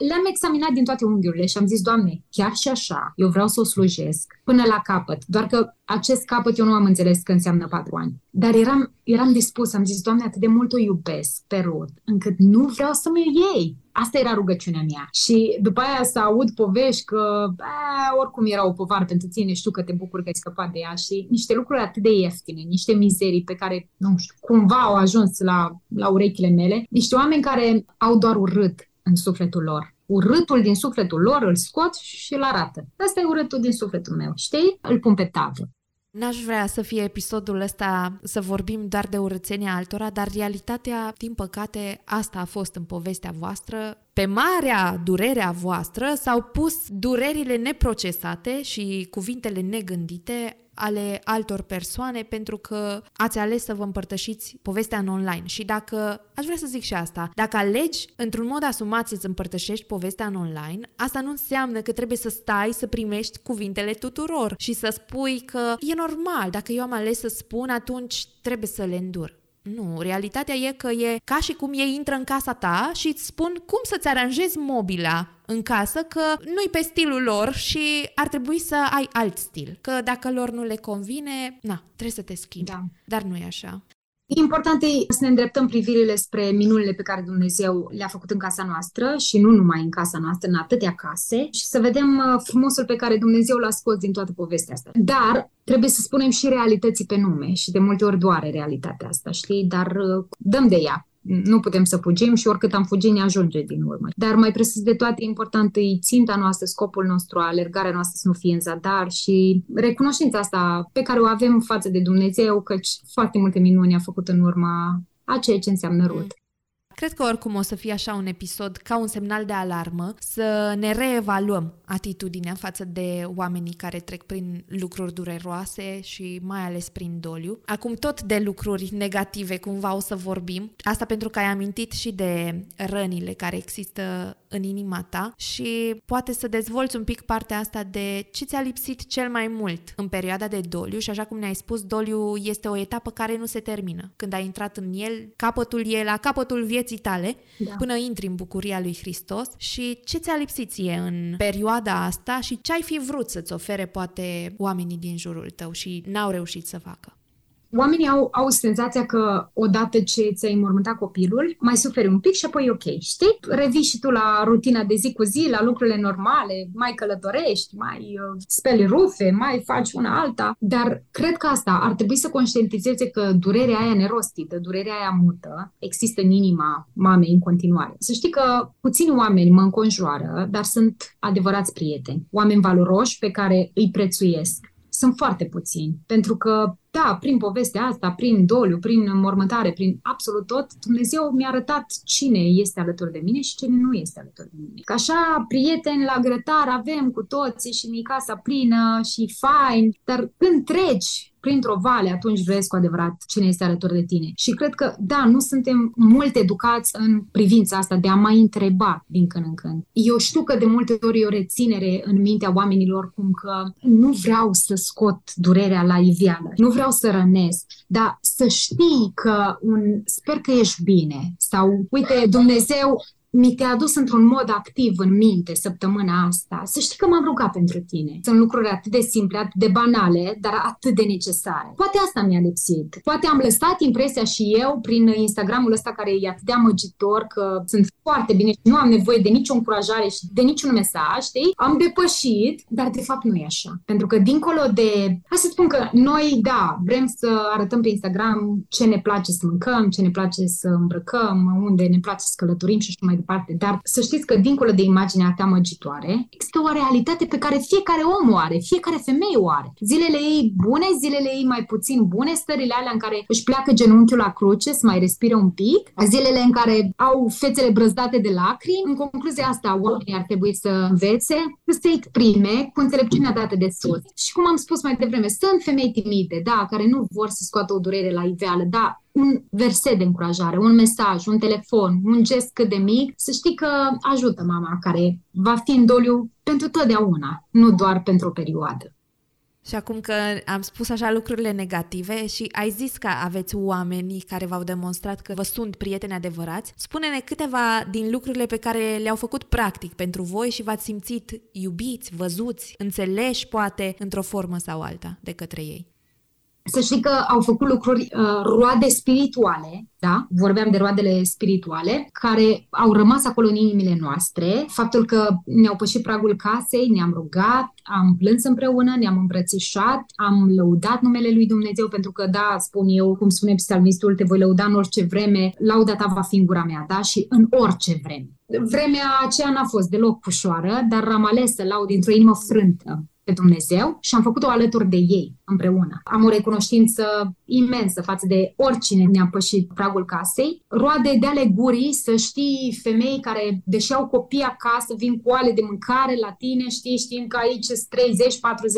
le-am examinat din toate unghiurile și am zis, Doamne, chiar și așa, eu vreau să o slujesc până la capăt, doar că acest capăt eu nu am înțeles că înseamnă patru ani. Dar eram, eram dispus, am zis, Doamne, atât de mult o iubesc pe Rut, încât nu vreau să mă iei. Asta era rugăciunea mea. Și după aia să aud povești că bă, oricum era o povară pentru tine, știu că te bucur că ai scăpat de ea și niște lucruri atât de ieftine, niște mizerii pe care, nu știu, cumva au ajuns la, la urechile mele, niște oameni care au doar urât în sufletul lor urâtul din sufletul lor, îl scot și îl arată. Asta e urâtul din sufletul meu, știi? Îl pun pe tavă. N-aș vrea să fie episodul ăsta să vorbim doar de urățenia altora, dar realitatea, din păcate, asta a fost în povestea voastră. Pe marea durerea voastră s-au pus durerile neprocesate și cuvintele negândite ale altor persoane pentru că ați ales să vă împărtășiți povestea în online. Și dacă, aș vrea să zic și asta, dacă alegi într-un mod asumat să-ți împărtășești povestea în online, asta nu înseamnă că trebuie să stai să primești cuvintele tuturor și să spui că e normal, dacă eu am ales să spun, atunci trebuie să le îndur. Nu, realitatea e că e ca și cum ei intră în casa ta și îți spun cum să-ți aranjezi mobila în casă, că nu-i pe stilul lor și ar trebui să ai alt stil. Că dacă lor nu le convine, na, trebuie să te schimbi. Da. Dar nu e așa. Important e să ne îndreptăm privirile spre minunile pe care Dumnezeu le-a făcut în casa noastră și nu numai în casa noastră, în atâtea case și să vedem uh, frumosul pe care Dumnezeu l-a scos din toată povestea asta. Dar trebuie să spunem și realității pe nume și de multe ori doare realitatea asta, știi? Dar uh, dăm de ea nu putem să fugim și oricât am fugit ne ajunge din urmă. Dar mai presus de toate, important e ținta noastră, scopul nostru, alergarea noastră să nu fie în zadar și recunoștința asta pe care o avem față de Dumnezeu, căci foarte multe minuni a făcut în urma a ceea ce înseamnă Rut. Cred că oricum o să fie așa un episod ca un semnal de alarmă să ne reevaluăm atitudinea față de oamenii care trec prin lucruri dureroase și mai ales prin doliu. Acum tot de lucruri negative cumva o să vorbim. Asta pentru că ai amintit și de rănile care există în inima ta și poate să dezvolți un pic partea asta de ce ți-a lipsit cel mai mult în perioada de doliu și așa cum ne-ai spus, doliu este o etapă care nu se termină. Când ai intrat în el, capătul e la capătul vieții tale da. până intri în bucuria lui Hristos și ce ți-a lipsit ție în perioada asta și ce ai fi vrut să-ți ofere poate oamenii din jurul tău și n-au reușit să facă oamenii au, au senzația că odată ce ți-ai înmormântat copilul, mai suferi un pic și apoi e ok, știi? Revii și tu la rutina de zi cu zi, la lucrurile normale, mai călătorești, mai uh, speli rufe, mai faci una alta, dar cred că asta ar trebui să conștientizeze că durerea aia nerostită, durerea aia mută, există în inima mamei în continuare. Să știi că puțini oameni mă înconjoară, dar sunt adevărați prieteni, oameni valoroși pe care îi prețuiesc sunt foarte puțini, pentru că da, prin povestea asta, prin doliu, prin mormântare, prin absolut tot, Dumnezeu mi-a arătat cine este alături de mine și cine nu este alături de mine. Că așa, prieteni la grătar avem cu toții și mi casa plină și fain, dar când treci printr-o vale, atunci vezi cu adevărat cine este alături de tine. Și cred că, da, nu suntem mult educați în privința asta de a mai întreba din când în când. Eu știu că de multe ori e o reținere în mintea oamenilor cum că nu vreau să scot durerea la iveală, nu vreau să rănesc, dar să știi că un sper că ești bine sau uite, Dumnezeu mi te-a adus într-un mod activ în minte săptămâna asta, să știi că m-am rugat pentru tine. Sunt lucruri atât de simple, atât de banale, dar atât de necesare. Poate asta mi-a lipsit. Poate am lăsat impresia și eu prin Instagramul ăsta care e atât de amăgitor că sunt foarte bine și nu am nevoie de nicio încurajare și de niciun mesaj, știi? Am depășit, dar de fapt nu e așa. Pentru că dincolo de... Hai să spun că noi, da, vrem să arătăm pe Instagram ce ne place să mâncăm, ce ne place să îmbrăcăm, unde ne place să călătorim și așa mai departe. Dar să știți că dincolo de imaginea ta măgitoare, există o realitate pe care fiecare om o are, fiecare femeie o are. Zilele ei bune, zilele ei mai puțin bune, stările alea în care își pleacă genunchiul la cruce, să mai respire un pic, zilele în care au fețele brăzdate de lacrimi. În concluzia asta, oamenii ar trebui să învețe să se exprime cu înțelepciunea dată de sus. Și cum am spus mai devreme, sunt femei timide, da, care nu vor să scoată o durere la iveală, da, un verset de încurajare, un mesaj, un telefon, un gest cât de mic, să știi că ajută mama care va fi în doliu pentru totdeauna, nu doar pentru o perioadă. Și acum că am spus așa lucrurile negative și ai zis că aveți oamenii care v-au demonstrat că vă sunt prieteni adevărați, spune-ne câteva din lucrurile pe care le-au făcut practic pentru voi și v-ați simțit iubiți, văzuți, înțeleși poate într-o formă sau alta de către ei. Să știi că au făcut lucruri, uh, roade spirituale, da? Vorbeam de roadele spirituale, care au rămas acolo în inimile noastre. Faptul că ne-au pășit pragul casei, ne-am rugat, am plâns împreună, ne-am îmbrățișat, am lăudat numele lui Dumnezeu, pentru că, da, spun eu, cum spune psalmistul, te voi lăuda în orice vreme, lauda ta va fi în gura mea, da? Și în orice vreme. Vremea aceea n-a fost deloc ușoară, dar am ales să laud dintr-o inimă frântă pe Dumnezeu și am făcut-o alături de ei, împreună. Am o recunoștință imensă față de oricine ne-a pășit pragul casei. Roade de ale gurii, să știi femei care, deși au copii acasă, vin cu ale de mâncare la tine, știi, știm că aici sunt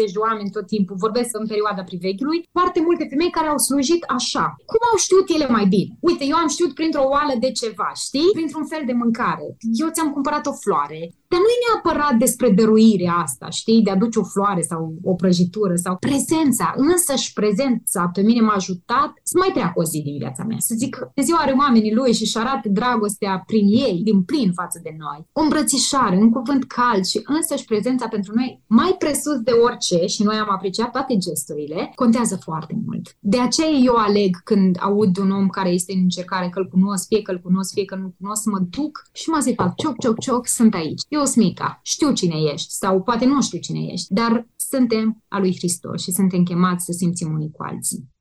30-40 de oameni tot timpul, vorbesc în perioada privechiului. Foarte multe femei care au slujit așa. Cum au știut ele mai bine? Uite, eu am știut printr-o oală de ceva, știi? Printr-un fel de mâncare. Eu ți-am cumpărat o floare, dar nu e neapărat despre dăruirea asta, știi, de a duce o floare sau o prăjitură sau prezența, însăși prezența pe mine m-a ajutat să mai treacă o zi din viața mea. Să zic, ziua are oamenii lui și își arată dragostea prin ei, din plin față de noi. O îmbrățișare, un cuvânt cald și însăși prezența pentru noi, mai presus de orice, și noi am apreciat toate gesturile, contează foarte mult. De aceea eu aleg când aud un om care este în încercare, că-l cunosc, fie că-l cunosc, fie că nu cunosc, să mă duc și mă zic, fac cioc, cioc, cioc, sunt aici. Eu sunt mica, știu cine ești sau poate nu știu cine ești, dar suntem a lui Hristos și suntem chemați să simțim unii cu alții.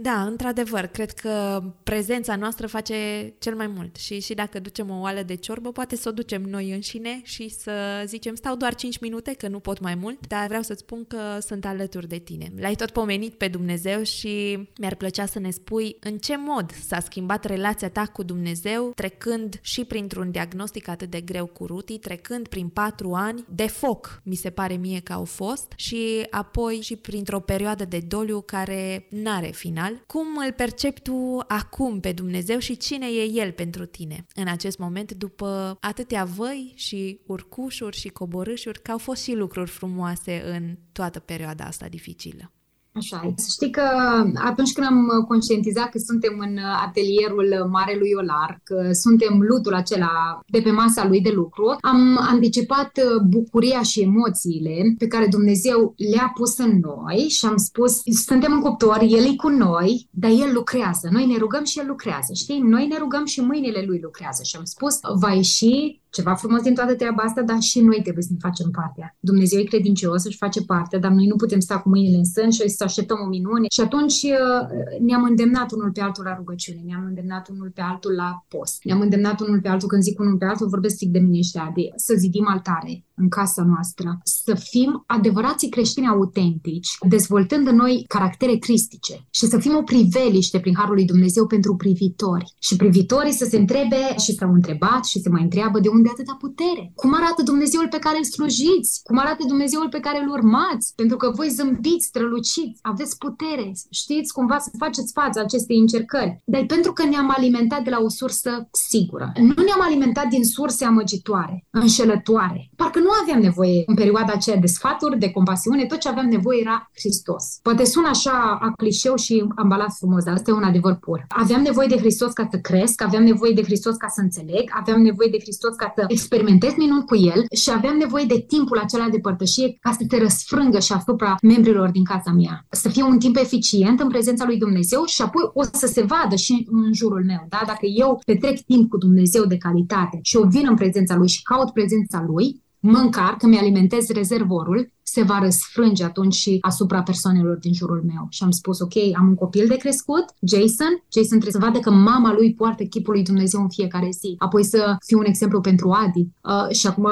Da, într-adevăr, cred că prezența noastră face cel mai mult. Și, și dacă ducem o oală de ciorbă, poate să o ducem noi înșine și să zicem stau doar 5 minute, că nu pot mai mult, dar vreau să-ți spun că sunt alături de tine. L-ai tot pomenit pe Dumnezeu și mi-ar plăcea să ne spui în ce mod s-a schimbat relația ta cu Dumnezeu, trecând și printr-un diagnostic atât de greu cu Ruti, trecând prin patru ani de foc, mi se pare mie că au fost, și apoi și printr-o perioadă de doliu care n-are final final, cum îl percepi tu acum pe Dumnezeu și cine e El pentru tine în acest moment după atâtea văi și urcușuri și coborâșuri, că au fost și lucruri frumoase în toată perioada asta dificilă. Așa e. Să știi că atunci când am conștientizat că suntem în atelierul Marelui Olar, că suntem lutul acela de pe masa lui de lucru, am anticipat bucuria și emoțiile pe care Dumnezeu le-a pus în noi și am spus, suntem în cuptor, El e cu noi, dar El lucrează. Noi ne rugăm și El lucrează, știi? Noi ne rugăm și mâinile Lui lucrează. Și am spus, va ieși ceva frumos din toată treaba asta, dar și noi trebuie să ne facem partea. Dumnezeu e credincios, își face parte, dar noi nu putem sta cu mâinile în sân și să așteptăm o minune. Și atunci uh, ne-am îndemnat unul pe altul la rugăciune, ne-am îndemnat unul pe altul la post, ne-am îndemnat unul pe altul, când zic unul pe altul, vorbesc strict de mine și de să zidim altare în casa noastră, să fim adevărații creștini autentici, dezvoltând în noi caractere cristice și să fim o priveliște prin Harul lui Dumnezeu pentru privitori. Și privitorii să se întrebe și s-au întrebat și se mai întreabă de unde atâta putere? Cum arată Dumnezeul pe care îl slujiți? Cum arată Dumnezeul pe care îl urmați? Pentru că voi zâmbiți, străluciți, aveți putere, știți cumva să faceți față acestei încercări. Dar pentru că ne-am alimentat de la o sursă sigură. Nu ne-am alimentat din surse amăgitoare, înșelătoare. Parcă nu aveam nevoie în perioada aceea de sfaturi, de compasiune, tot ce aveam nevoie era Hristos. Poate sună așa a clișeu și ambalat frumos, dar asta e un adevăr pur. Aveam nevoie de Hristos ca să cresc, aveam nevoie de Hristos ca să înțeleg, aveam nevoie de Hristos ca să experimentez minuni cu el și aveam nevoie de timpul acela de părtășie ca să te răsfrângă și asupra membrilor din casa mea. Să fie un timp eficient în prezența lui Dumnezeu și apoi o să se vadă și în jurul meu. Da? Dacă eu petrec timp cu Dumnezeu de calitate și o vin în prezența lui și caut prezența lui, mă încarc, îmi alimentez rezervorul se va răsfrânge atunci și asupra persoanelor din jurul meu. Și am spus, ok, am un copil de crescut, Jason, Jason trebuie să vadă că mama lui poartă chipul lui Dumnezeu în fiecare zi. Apoi să fiu un exemplu pentru Adi. Uh, și acum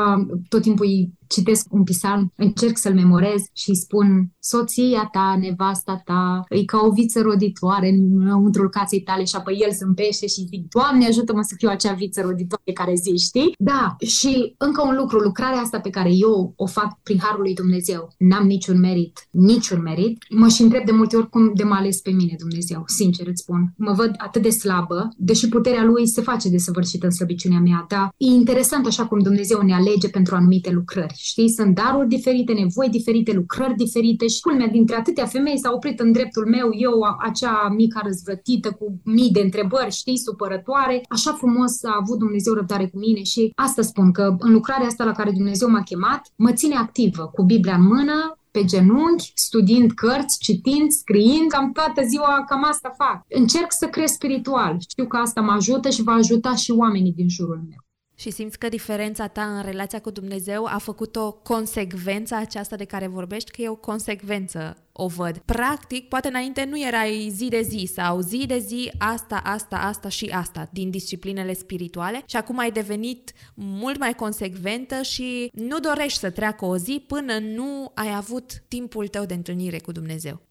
tot timpul îi citesc un psalm, încerc să-l memorez și îi spun soția ta, nevasta ta, e ca o viță roditoare înăuntrul casei tale și apoi el zâmbește și zic, Doamne ajută-mă să fiu acea viță roditoare care zi, știi? Da, și încă un lucru, lucrarea asta pe care eu o fac prin Harul lui Dumnezeu Dumnezeu. N-am niciun merit, niciun merit. Mă și întreb de multe ori cum de mă ales pe mine Dumnezeu, sincer îți spun. Mă văd atât de slabă, deși puterea Lui se face de săvârșită în slăbiciunea mea, dar e interesant așa cum Dumnezeu ne alege pentru anumite lucrări. Știi, sunt daruri diferite, nevoi diferite, lucrări diferite și culmea dintre atâtea femei s-a oprit în dreptul meu, eu acea mică răzvrătită cu mii de întrebări, știi, supărătoare. Așa frumos a avut Dumnezeu răbdare cu mine și asta spun că în lucrarea asta la care Dumnezeu m-a chemat, mă ține activă cu Biblia în mână, pe genunchi, studiind cărți, citind, scriind, cam toată ziua, cam asta fac. Încerc să cresc spiritual. Știu că asta mă ajută și va ajuta și oamenii din jurul meu. Și simți că diferența ta în relația cu Dumnezeu a făcut o consecvență aceasta de care vorbești, că e o consecvență, o văd. Practic, poate înainte nu erai zi de zi sau zi de zi asta, asta, asta și asta din disciplinele spirituale și acum ai devenit mult mai consecventă și nu dorești să treacă o zi până nu ai avut timpul tău de întâlnire cu Dumnezeu.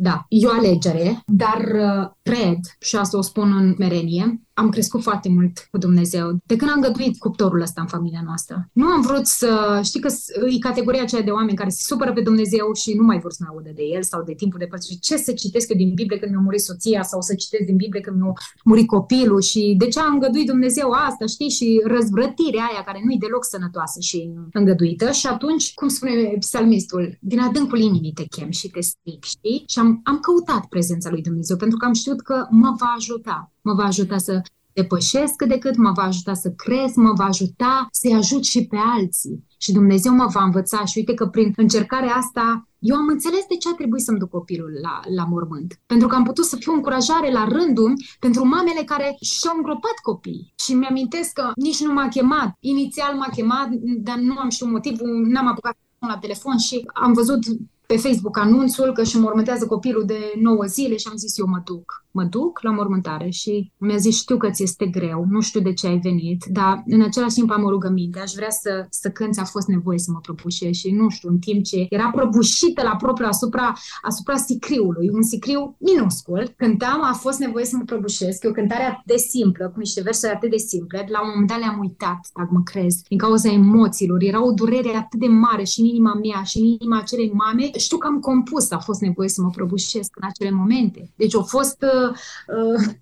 Da, e o alegere, dar uh, cred, și asta o spun în merenie, am crescut foarte mult cu Dumnezeu. De când am găduit cuptorul ăsta în familia noastră. Nu am vrut să... Știi că e categoria aceea de oameni care se supără pe Dumnezeu și nu mai vor să mai audă de el sau de timpul de părți. Ce să citesc eu din Biblie când mi-a murit soția sau să citesc din Biblie când mi-a murit copilul și de ce am găduit Dumnezeu asta, știi? Și răzvrătirea aia care nu e deloc sănătoasă și îngăduită. Și atunci, cum spune psalmistul, din adâncul inimii te chem și te stric, știi? Și am, am căutat prezența lui Dumnezeu pentru că am știut că mă va ajuta mă va ajuta să depășesc cât de cât, mă va ajuta să cresc, mă va ajuta să-i ajut și pe alții. Și Dumnezeu mă va învăța și uite că prin încercarea asta eu am înțeles de ce a trebuit să-mi duc copilul la, la mormânt. Pentru că am putut să fiu încurajare la rândul pentru mamele care și-au îngropat copii. Și mi-amintesc că nici nu m-a chemat. Inițial m-a chemat, dar nu am știut motivul, n-am apucat la telefon și am văzut pe Facebook anunțul că își mormântează copilul de 9 zile și am zis eu mă duc mă duc la mormântare. Și mi-a zis, știu că ți este greu, nu știu de ce ai venit, dar în același timp am o rugăminte, aș vrea să, să cânți, a fost nevoie să mă prăbușesc și nu știu, în timp ce era prăbușită la propriu asupra, asupra sicriului, un sicriu minuscul, cântam, a fost nevoie să mă prăbușesc, e o cântare atât de simplă, cu niște versuri atât de simple, la un moment dat le-am uitat, dacă mă crezi, din cauza emoțiilor, era o durere atât de mare și în inima mea și în inima acelei mame, știu că am compus, a fost nevoie să mă prăbușesc în acele momente. Deci a fost uh,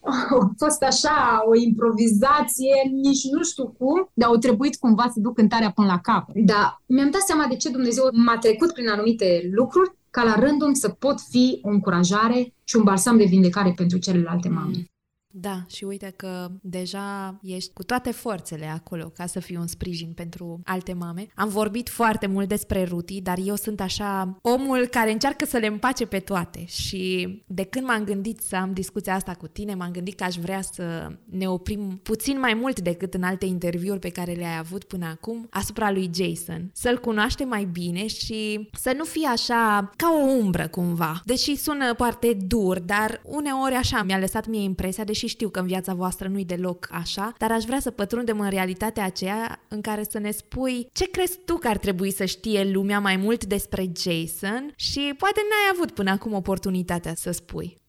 a fost așa o improvizație, nici nu știu cum, dar au trebuit cumva să duc cântarea până la cap. Dar mi-am dat seama de ce Dumnezeu m-a trecut prin anumite lucruri ca la rândul să pot fi o încurajare și un balsam de vindecare pentru celelalte mame. Mm. Da, și uite că deja ești cu toate forțele acolo ca să fii un sprijin pentru alte mame. Am vorbit foarte mult despre Ruti, dar eu sunt așa omul care încearcă să le împace pe toate și de când m-am gândit să am discuția asta cu tine, m-am gândit că aș vrea să ne oprim puțin mai mult decât în alte interviuri pe care le-ai avut până acum asupra lui Jason. Să-l cunoaște mai bine și să nu fie așa ca o umbră cumva. Deși sună foarte dur, dar uneori așa mi-a lăsat mie impresia, deși și știu că în viața voastră nu-i deloc așa, dar aș vrea să pătrundem în realitatea aceea în care să ne spui ce crezi tu că ar trebui să știe lumea mai mult despre Jason și poate n-ai avut până acum oportunitatea să spui.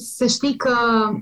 Să știi că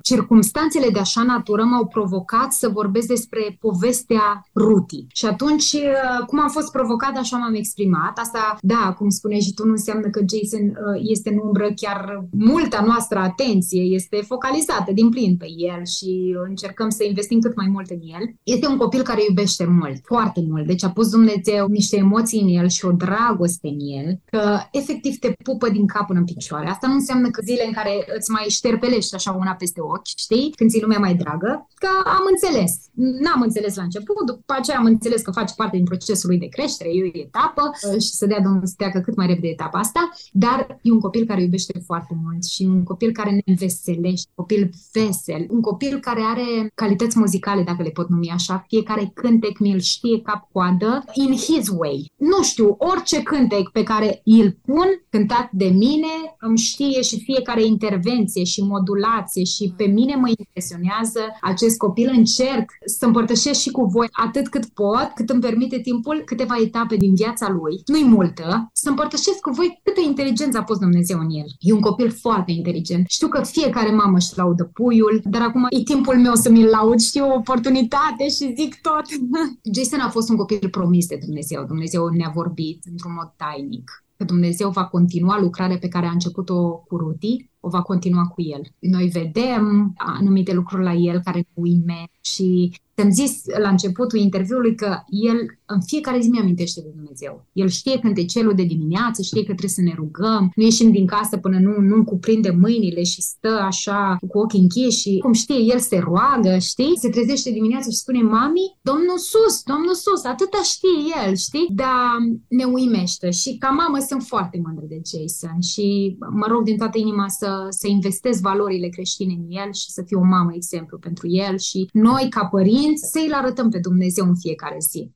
circumstanțele de așa natură m-au provocat să vorbesc despre povestea Ruti. Și atunci, uh, cum am fost provocat, așa m-am exprimat. Asta, da, cum spuneai și tu, nu înseamnă că Jason uh, este în umbră, chiar multa noastră atenție este focalizată din plin pe el și încercăm să investim cât mai mult în el. Este un copil care iubește mult, foarte mult. Deci a pus Dumnezeu niște emoții în el și o dragoste în el, că efectiv te pupă din cap până în picioare. Asta nu înseamnă că zile în care îți mai șterpelești așa una peste ochi, știi? Când ți lumea mai dragă, că am înțeles. N-am înțeles la început, după aceea am înțeles că face parte din procesul lui de creștere, e o etapă uh, și să dea Domnul să treacă cât mai repede etapa asta, dar e un copil care iubește foarte mult și un copil care ne înveselește, un copil vesel, un copil care are calități muzicale, dacă le pot numi așa, fiecare cântec mi-l știe cap-coadă, in his way. Nu știu, orice cântec pe care îl pun, cântat de mine, îmi știe și fiecare intervenție și modulație și pe mine mă impresionează acest copil. Încerc să împărtășesc și cu voi atât cât pot, cât îmi permite timpul, câteva etape din viața lui. Nu-i multă, să împărtășesc cu voi câtă inteligență a pus Dumnezeu în el. E un copil foarte inteligent. Știu că fiecare mamă își laudă puiul, dar acum e timpul meu să mi-l laud, știu o oportunitate și zic tot. Jason a fost un copil promis de Dumnezeu. Dumnezeu ne-a vorbit într-un mod tainic că Dumnezeu va continua lucrarea pe care a început-o cu Ruti, o va continua cu el. Noi vedem anumite lucruri la el care ne uime și Ți-am zis la începutul interviului că el în fiecare zi mi-amintește de Dumnezeu. El știe când e celul de dimineață, știe că trebuie să ne rugăm, nu ieșim din casă până nu, nu cuprinde mâinile și stă așa cu ochii închiși și cum știe, el se roagă, știi? Se trezește dimineața și spune, mami, Domnul sus, Domnul sus, atâta știe el, știi? Dar ne uimește și ca mamă sunt foarte mândră de Jason și mă rog din toată inima să, să investez valorile creștine în el și să fiu o mamă exemplu pentru el și noi ca părinți părinți să îl arătăm pe Dumnezeu în fiecare zi.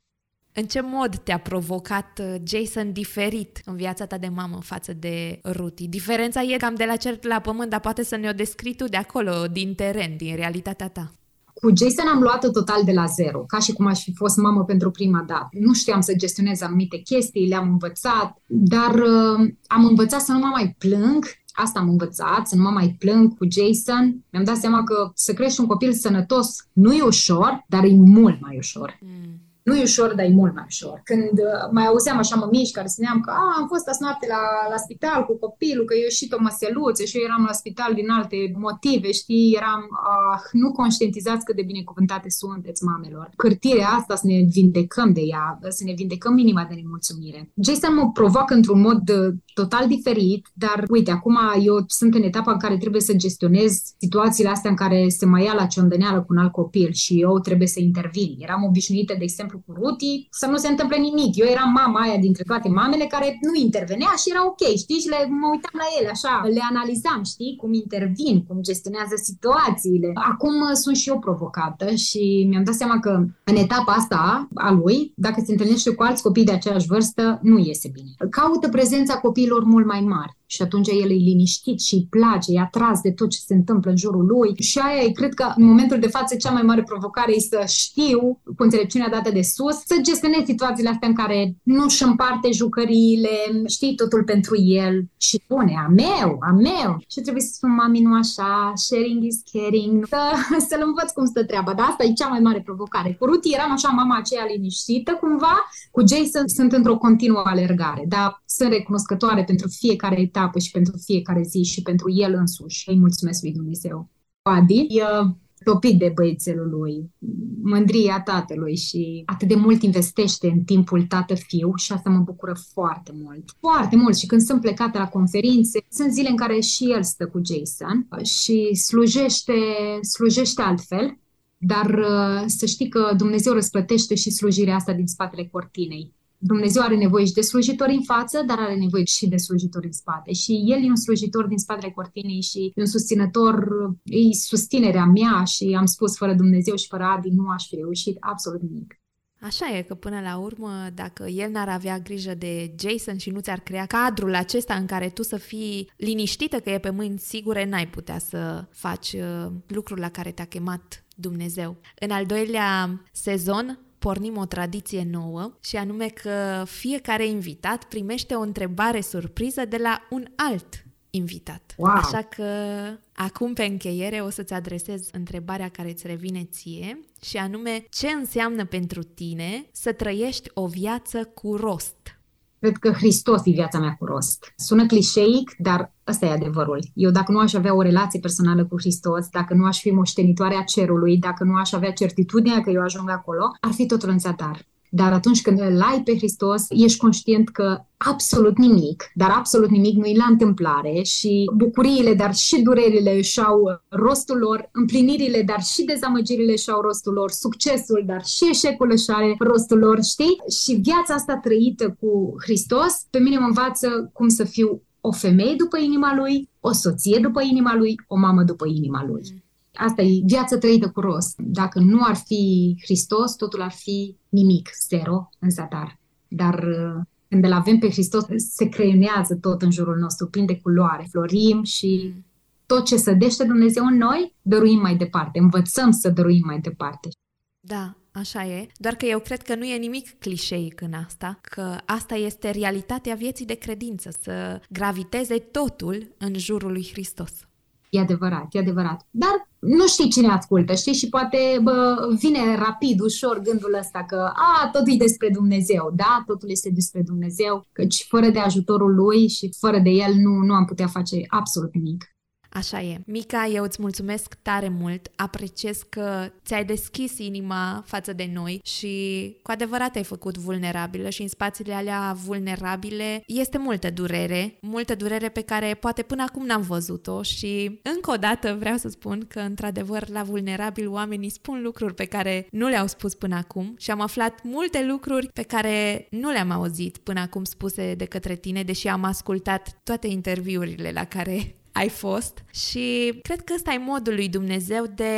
În ce mod te-a provocat uh, Jason diferit în viața ta de mamă față de Ruti? Diferența e cam de la cer la pământ, dar poate să ne-o descrii tu de acolo, din teren, din realitatea ta. Cu Jason am luat-o total de la zero, ca și cum aș fi fost mamă pentru prima dată. Nu știam să gestionez anumite chestii, le-am învățat, dar uh, am învățat să nu mă mai plâng, Asta am învățat, să nu mă mai plâng cu Jason. Mi-am dat seama că să crești un copil sănătos nu e ușor, dar e mult mai ușor. Mm nu e ușor, dar e mult mai ușor. Când uh, mai auzeam așa mămici care spuneam că am fost azi noapte la, la spital cu copilul, că eu ieșit o măseluță și eu eram la spital din alte motive, știi, eram, ah, nu conștientizați cât de binecuvântate sunteți mamelor. Cârtirea asta să ne vindecăm de ea, să ne vindecăm inima de nemulțumire. Jason mă provoacă într-un mod uh, total diferit, dar uite, acum eu sunt în etapa în care trebuie să gestionez situațiile astea în care se mai ia la ciondăneală cu un alt copil și eu trebuie să intervin. Eram obișnuită, de exemplu, cu Ruti, să nu se întâmple nimic. Eu eram mama aia dintre toate mamele care nu intervenea și era ok, știi? Și le, mă uitam la ele așa, le analizam, știi? Cum intervin, cum gestionează situațiile. Acum uh, sunt și eu provocată și mi-am dat seama că în etapa asta a lui, dacă se întâlnește cu alți copii de aceeași vârstă, nu iese bine. Caută prezența copiilor mult mai mari și atunci el e liniștit și îi place, e atras de tot ce se întâmplă în jurul lui și aia e, cred că în momentul de față cea mai mare provocare e să știu, cu înțelepciunea dată de sus, să gestionez situațiile astea în care nu își împarte jucăriile, știi totul pentru el și spune, a meu, a meu. Și trebuie să spun, mami, nu așa, sharing is caring, să, să-l învăț cum stă treaba. Dar asta e cea mai mare provocare. Cu Ruti eram așa mama aceea liniștită cumva, cu Jason sunt într-o continuă alergare, dar sunt recunoscătoare pentru fiecare etapă etapă și pentru fiecare zi și pentru el însuși. Îi mulțumesc lui Dumnezeu. Adi e topit de băiețelul lui, mândria tatălui și atât de mult investește în timpul tată-fiu și asta mă bucură foarte mult. Foarte mult și când sunt plecată la conferințe, sunt zile în care și el stă cu Jason și slujește, slujește altfel, dar uh, să știi că Dumnezeu răsplătește și slujirea asta din spatele cortinei. Dumnezeu are nevoie și de slujitori în față, dar are nevoie și de slujitori în spate. Și El e un slujitor din spatele cortinei și e un susținător, e susținerea mea și am spus, fără Dumnezeu și fără Adi nu aș fi reușit absolut nimic. Așa e că până la urmă, dacă el n-ar avea grijă de Jason și nu ți-ar crea cadrul acesta în care tu să fii liniștită că e pe mâini sigure, n-ai putea să faci uh, lucrul la care te-a chemat Dumnezeu. În al doilea sezon pornim o tradiție nouă și anume că fiecare invitat primește o întrebare surpriză de la un alt invitat. Wow. Așa că acum pe încheiere o să-ți adresez întrebarea care îți revine ție și anume ce înseamnă pentru tine să trăiești o viață cu rost? Cred că Hristos e viața mea cu rost. Sună clișeic, dar ăsta e adevărul. Eu dacă nu aș avea o relație personală cu Hristos, dacă nu aș fi moștenitoarea cerului, dacă nu aș avea certitudinea că eu ajung acolo, ar fi totul în zadar. Dar atunci când îl ai pe Hristos, ești conștient că absolut nimic, dar absolut nimic nu e la întâmplare și bucuriile, dar și durerile își au rostul lor, împlinirile, dar și dezamăgirile își au rostul lor, succesul, dar și eșecul își are rostul lor, știi? Și viața asta trăită cu Hristos, pe mine mă învață cum să fiu o femeie după inima lui, o soție după inima lui, o mamă după inima lui. Mm. Asta e viața trăită cu rost. Dacă nu ar fi Hristos, totul ar fi nimic, zero, în zadar. Dar uh, când îl avem pe Hristos, se creionează tot în jurul nostru, plin de culoare, florim și tot ce sădește Dumnezeu în noi, dăruim mai departe, învățăm să dăruim mai departe. Da, Așa e, doar că eu cred că nu e nimic clișeic în asta, că asta este realitatea vieții de credință, să graviteze totul în jurul lui Hristos. E adevărat, e adevărat. Dar nu știi cine ascultă, știi? Și poate bă, vine rapid, ușor gândul ăsta că a, totul e despre Dumnezeu, da? Totul este despre Dumnezeu, căci fără de ajutorul Lui și fără de El nu, nu am putea face absolut nimic. Așa e. Mica, eu îți mulțumesc tare mult, apreciez că ți-ai deschis inima față de noi și cu adevărat ai făcut vulnerabilă și în spațiile alea vulnerabile este multă durere, multă durere pe care poate până acum n-am văzut-o și încă o dată vreau să spun că într-adevăr la vulnerabil oamenii spun lucruri pe care nu le-au spus până acum și am aflat multe lucruri pe care nu le-am auzit până acum spuse de către tine, deși am ascultat toate interviurile la care ai fost și cred că ăsta e modul lui Dumnezeu de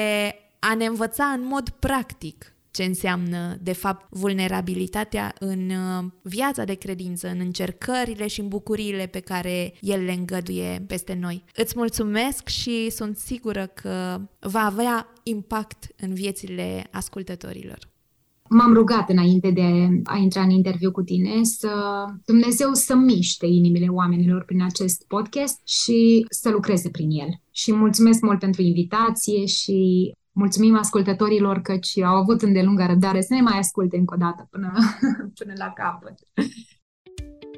a ne învăța în mod practic ce înseamnă, de fapt, vulnerabilitatea în uh, viața de credință, în încercările și în bucuriile pe care El le îngăduie peste noi. Îți mulțumesc și sunt sigură că va avea impact în viețile ascultătorilor m-am rugat înainte de a intra în interviu cu tine să Dumnezeu să miște inimile oamenilor prin acest podcast și să lucreze prin el. Și mulțumesc mult pentru invitație și mulțumim ascultătorilor căci au avut îndelungă răbdare să ne mai asculte încă o dată până, până la capăt.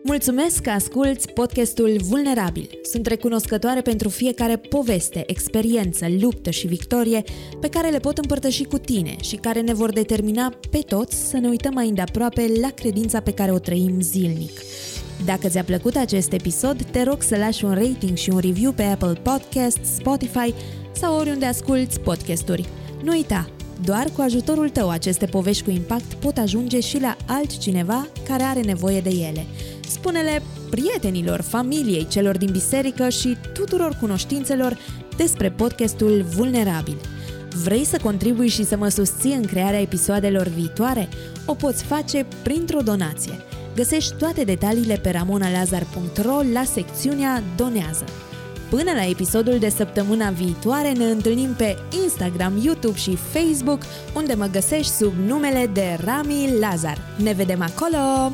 Mulțumesc că asculți podcastul Vulnerabil. Sunt recunoscătoare pentru fiecare poveste, experiență, luptă și victorie pe care le pot împărtăși cu tine și care ne vor determina pe toți să ne uităm mai îndeaproape la credința pe care o trăim zilnic. Dacă ți-a plăcut acest episod, te rog să lași un rating și un review pe Apple Podcasts, Spotify sau oriunde asculti podcasturi. Nu uita, doar cu ajutorul tău aceste povești cu impact pot ajunge și la altcineva care are nevoie de ele. Spune-le prietenilor, familiei, celor din biserică și tuturor cunoștințelor despre podcastul Vulnerabil. Vrei să contribui și să mă susții în crearea episoadelor viitoare? O poți face printr-o donație. Găsești toate detaliile pe ramonalazar.ro la secțiunea Donează. Până la episodul de săptămâna viitoare ne întâlnim pe Instagram, YouTube și Facebook, unde mă găsești sub numele de Rami Lazar. Ne vedem acolo!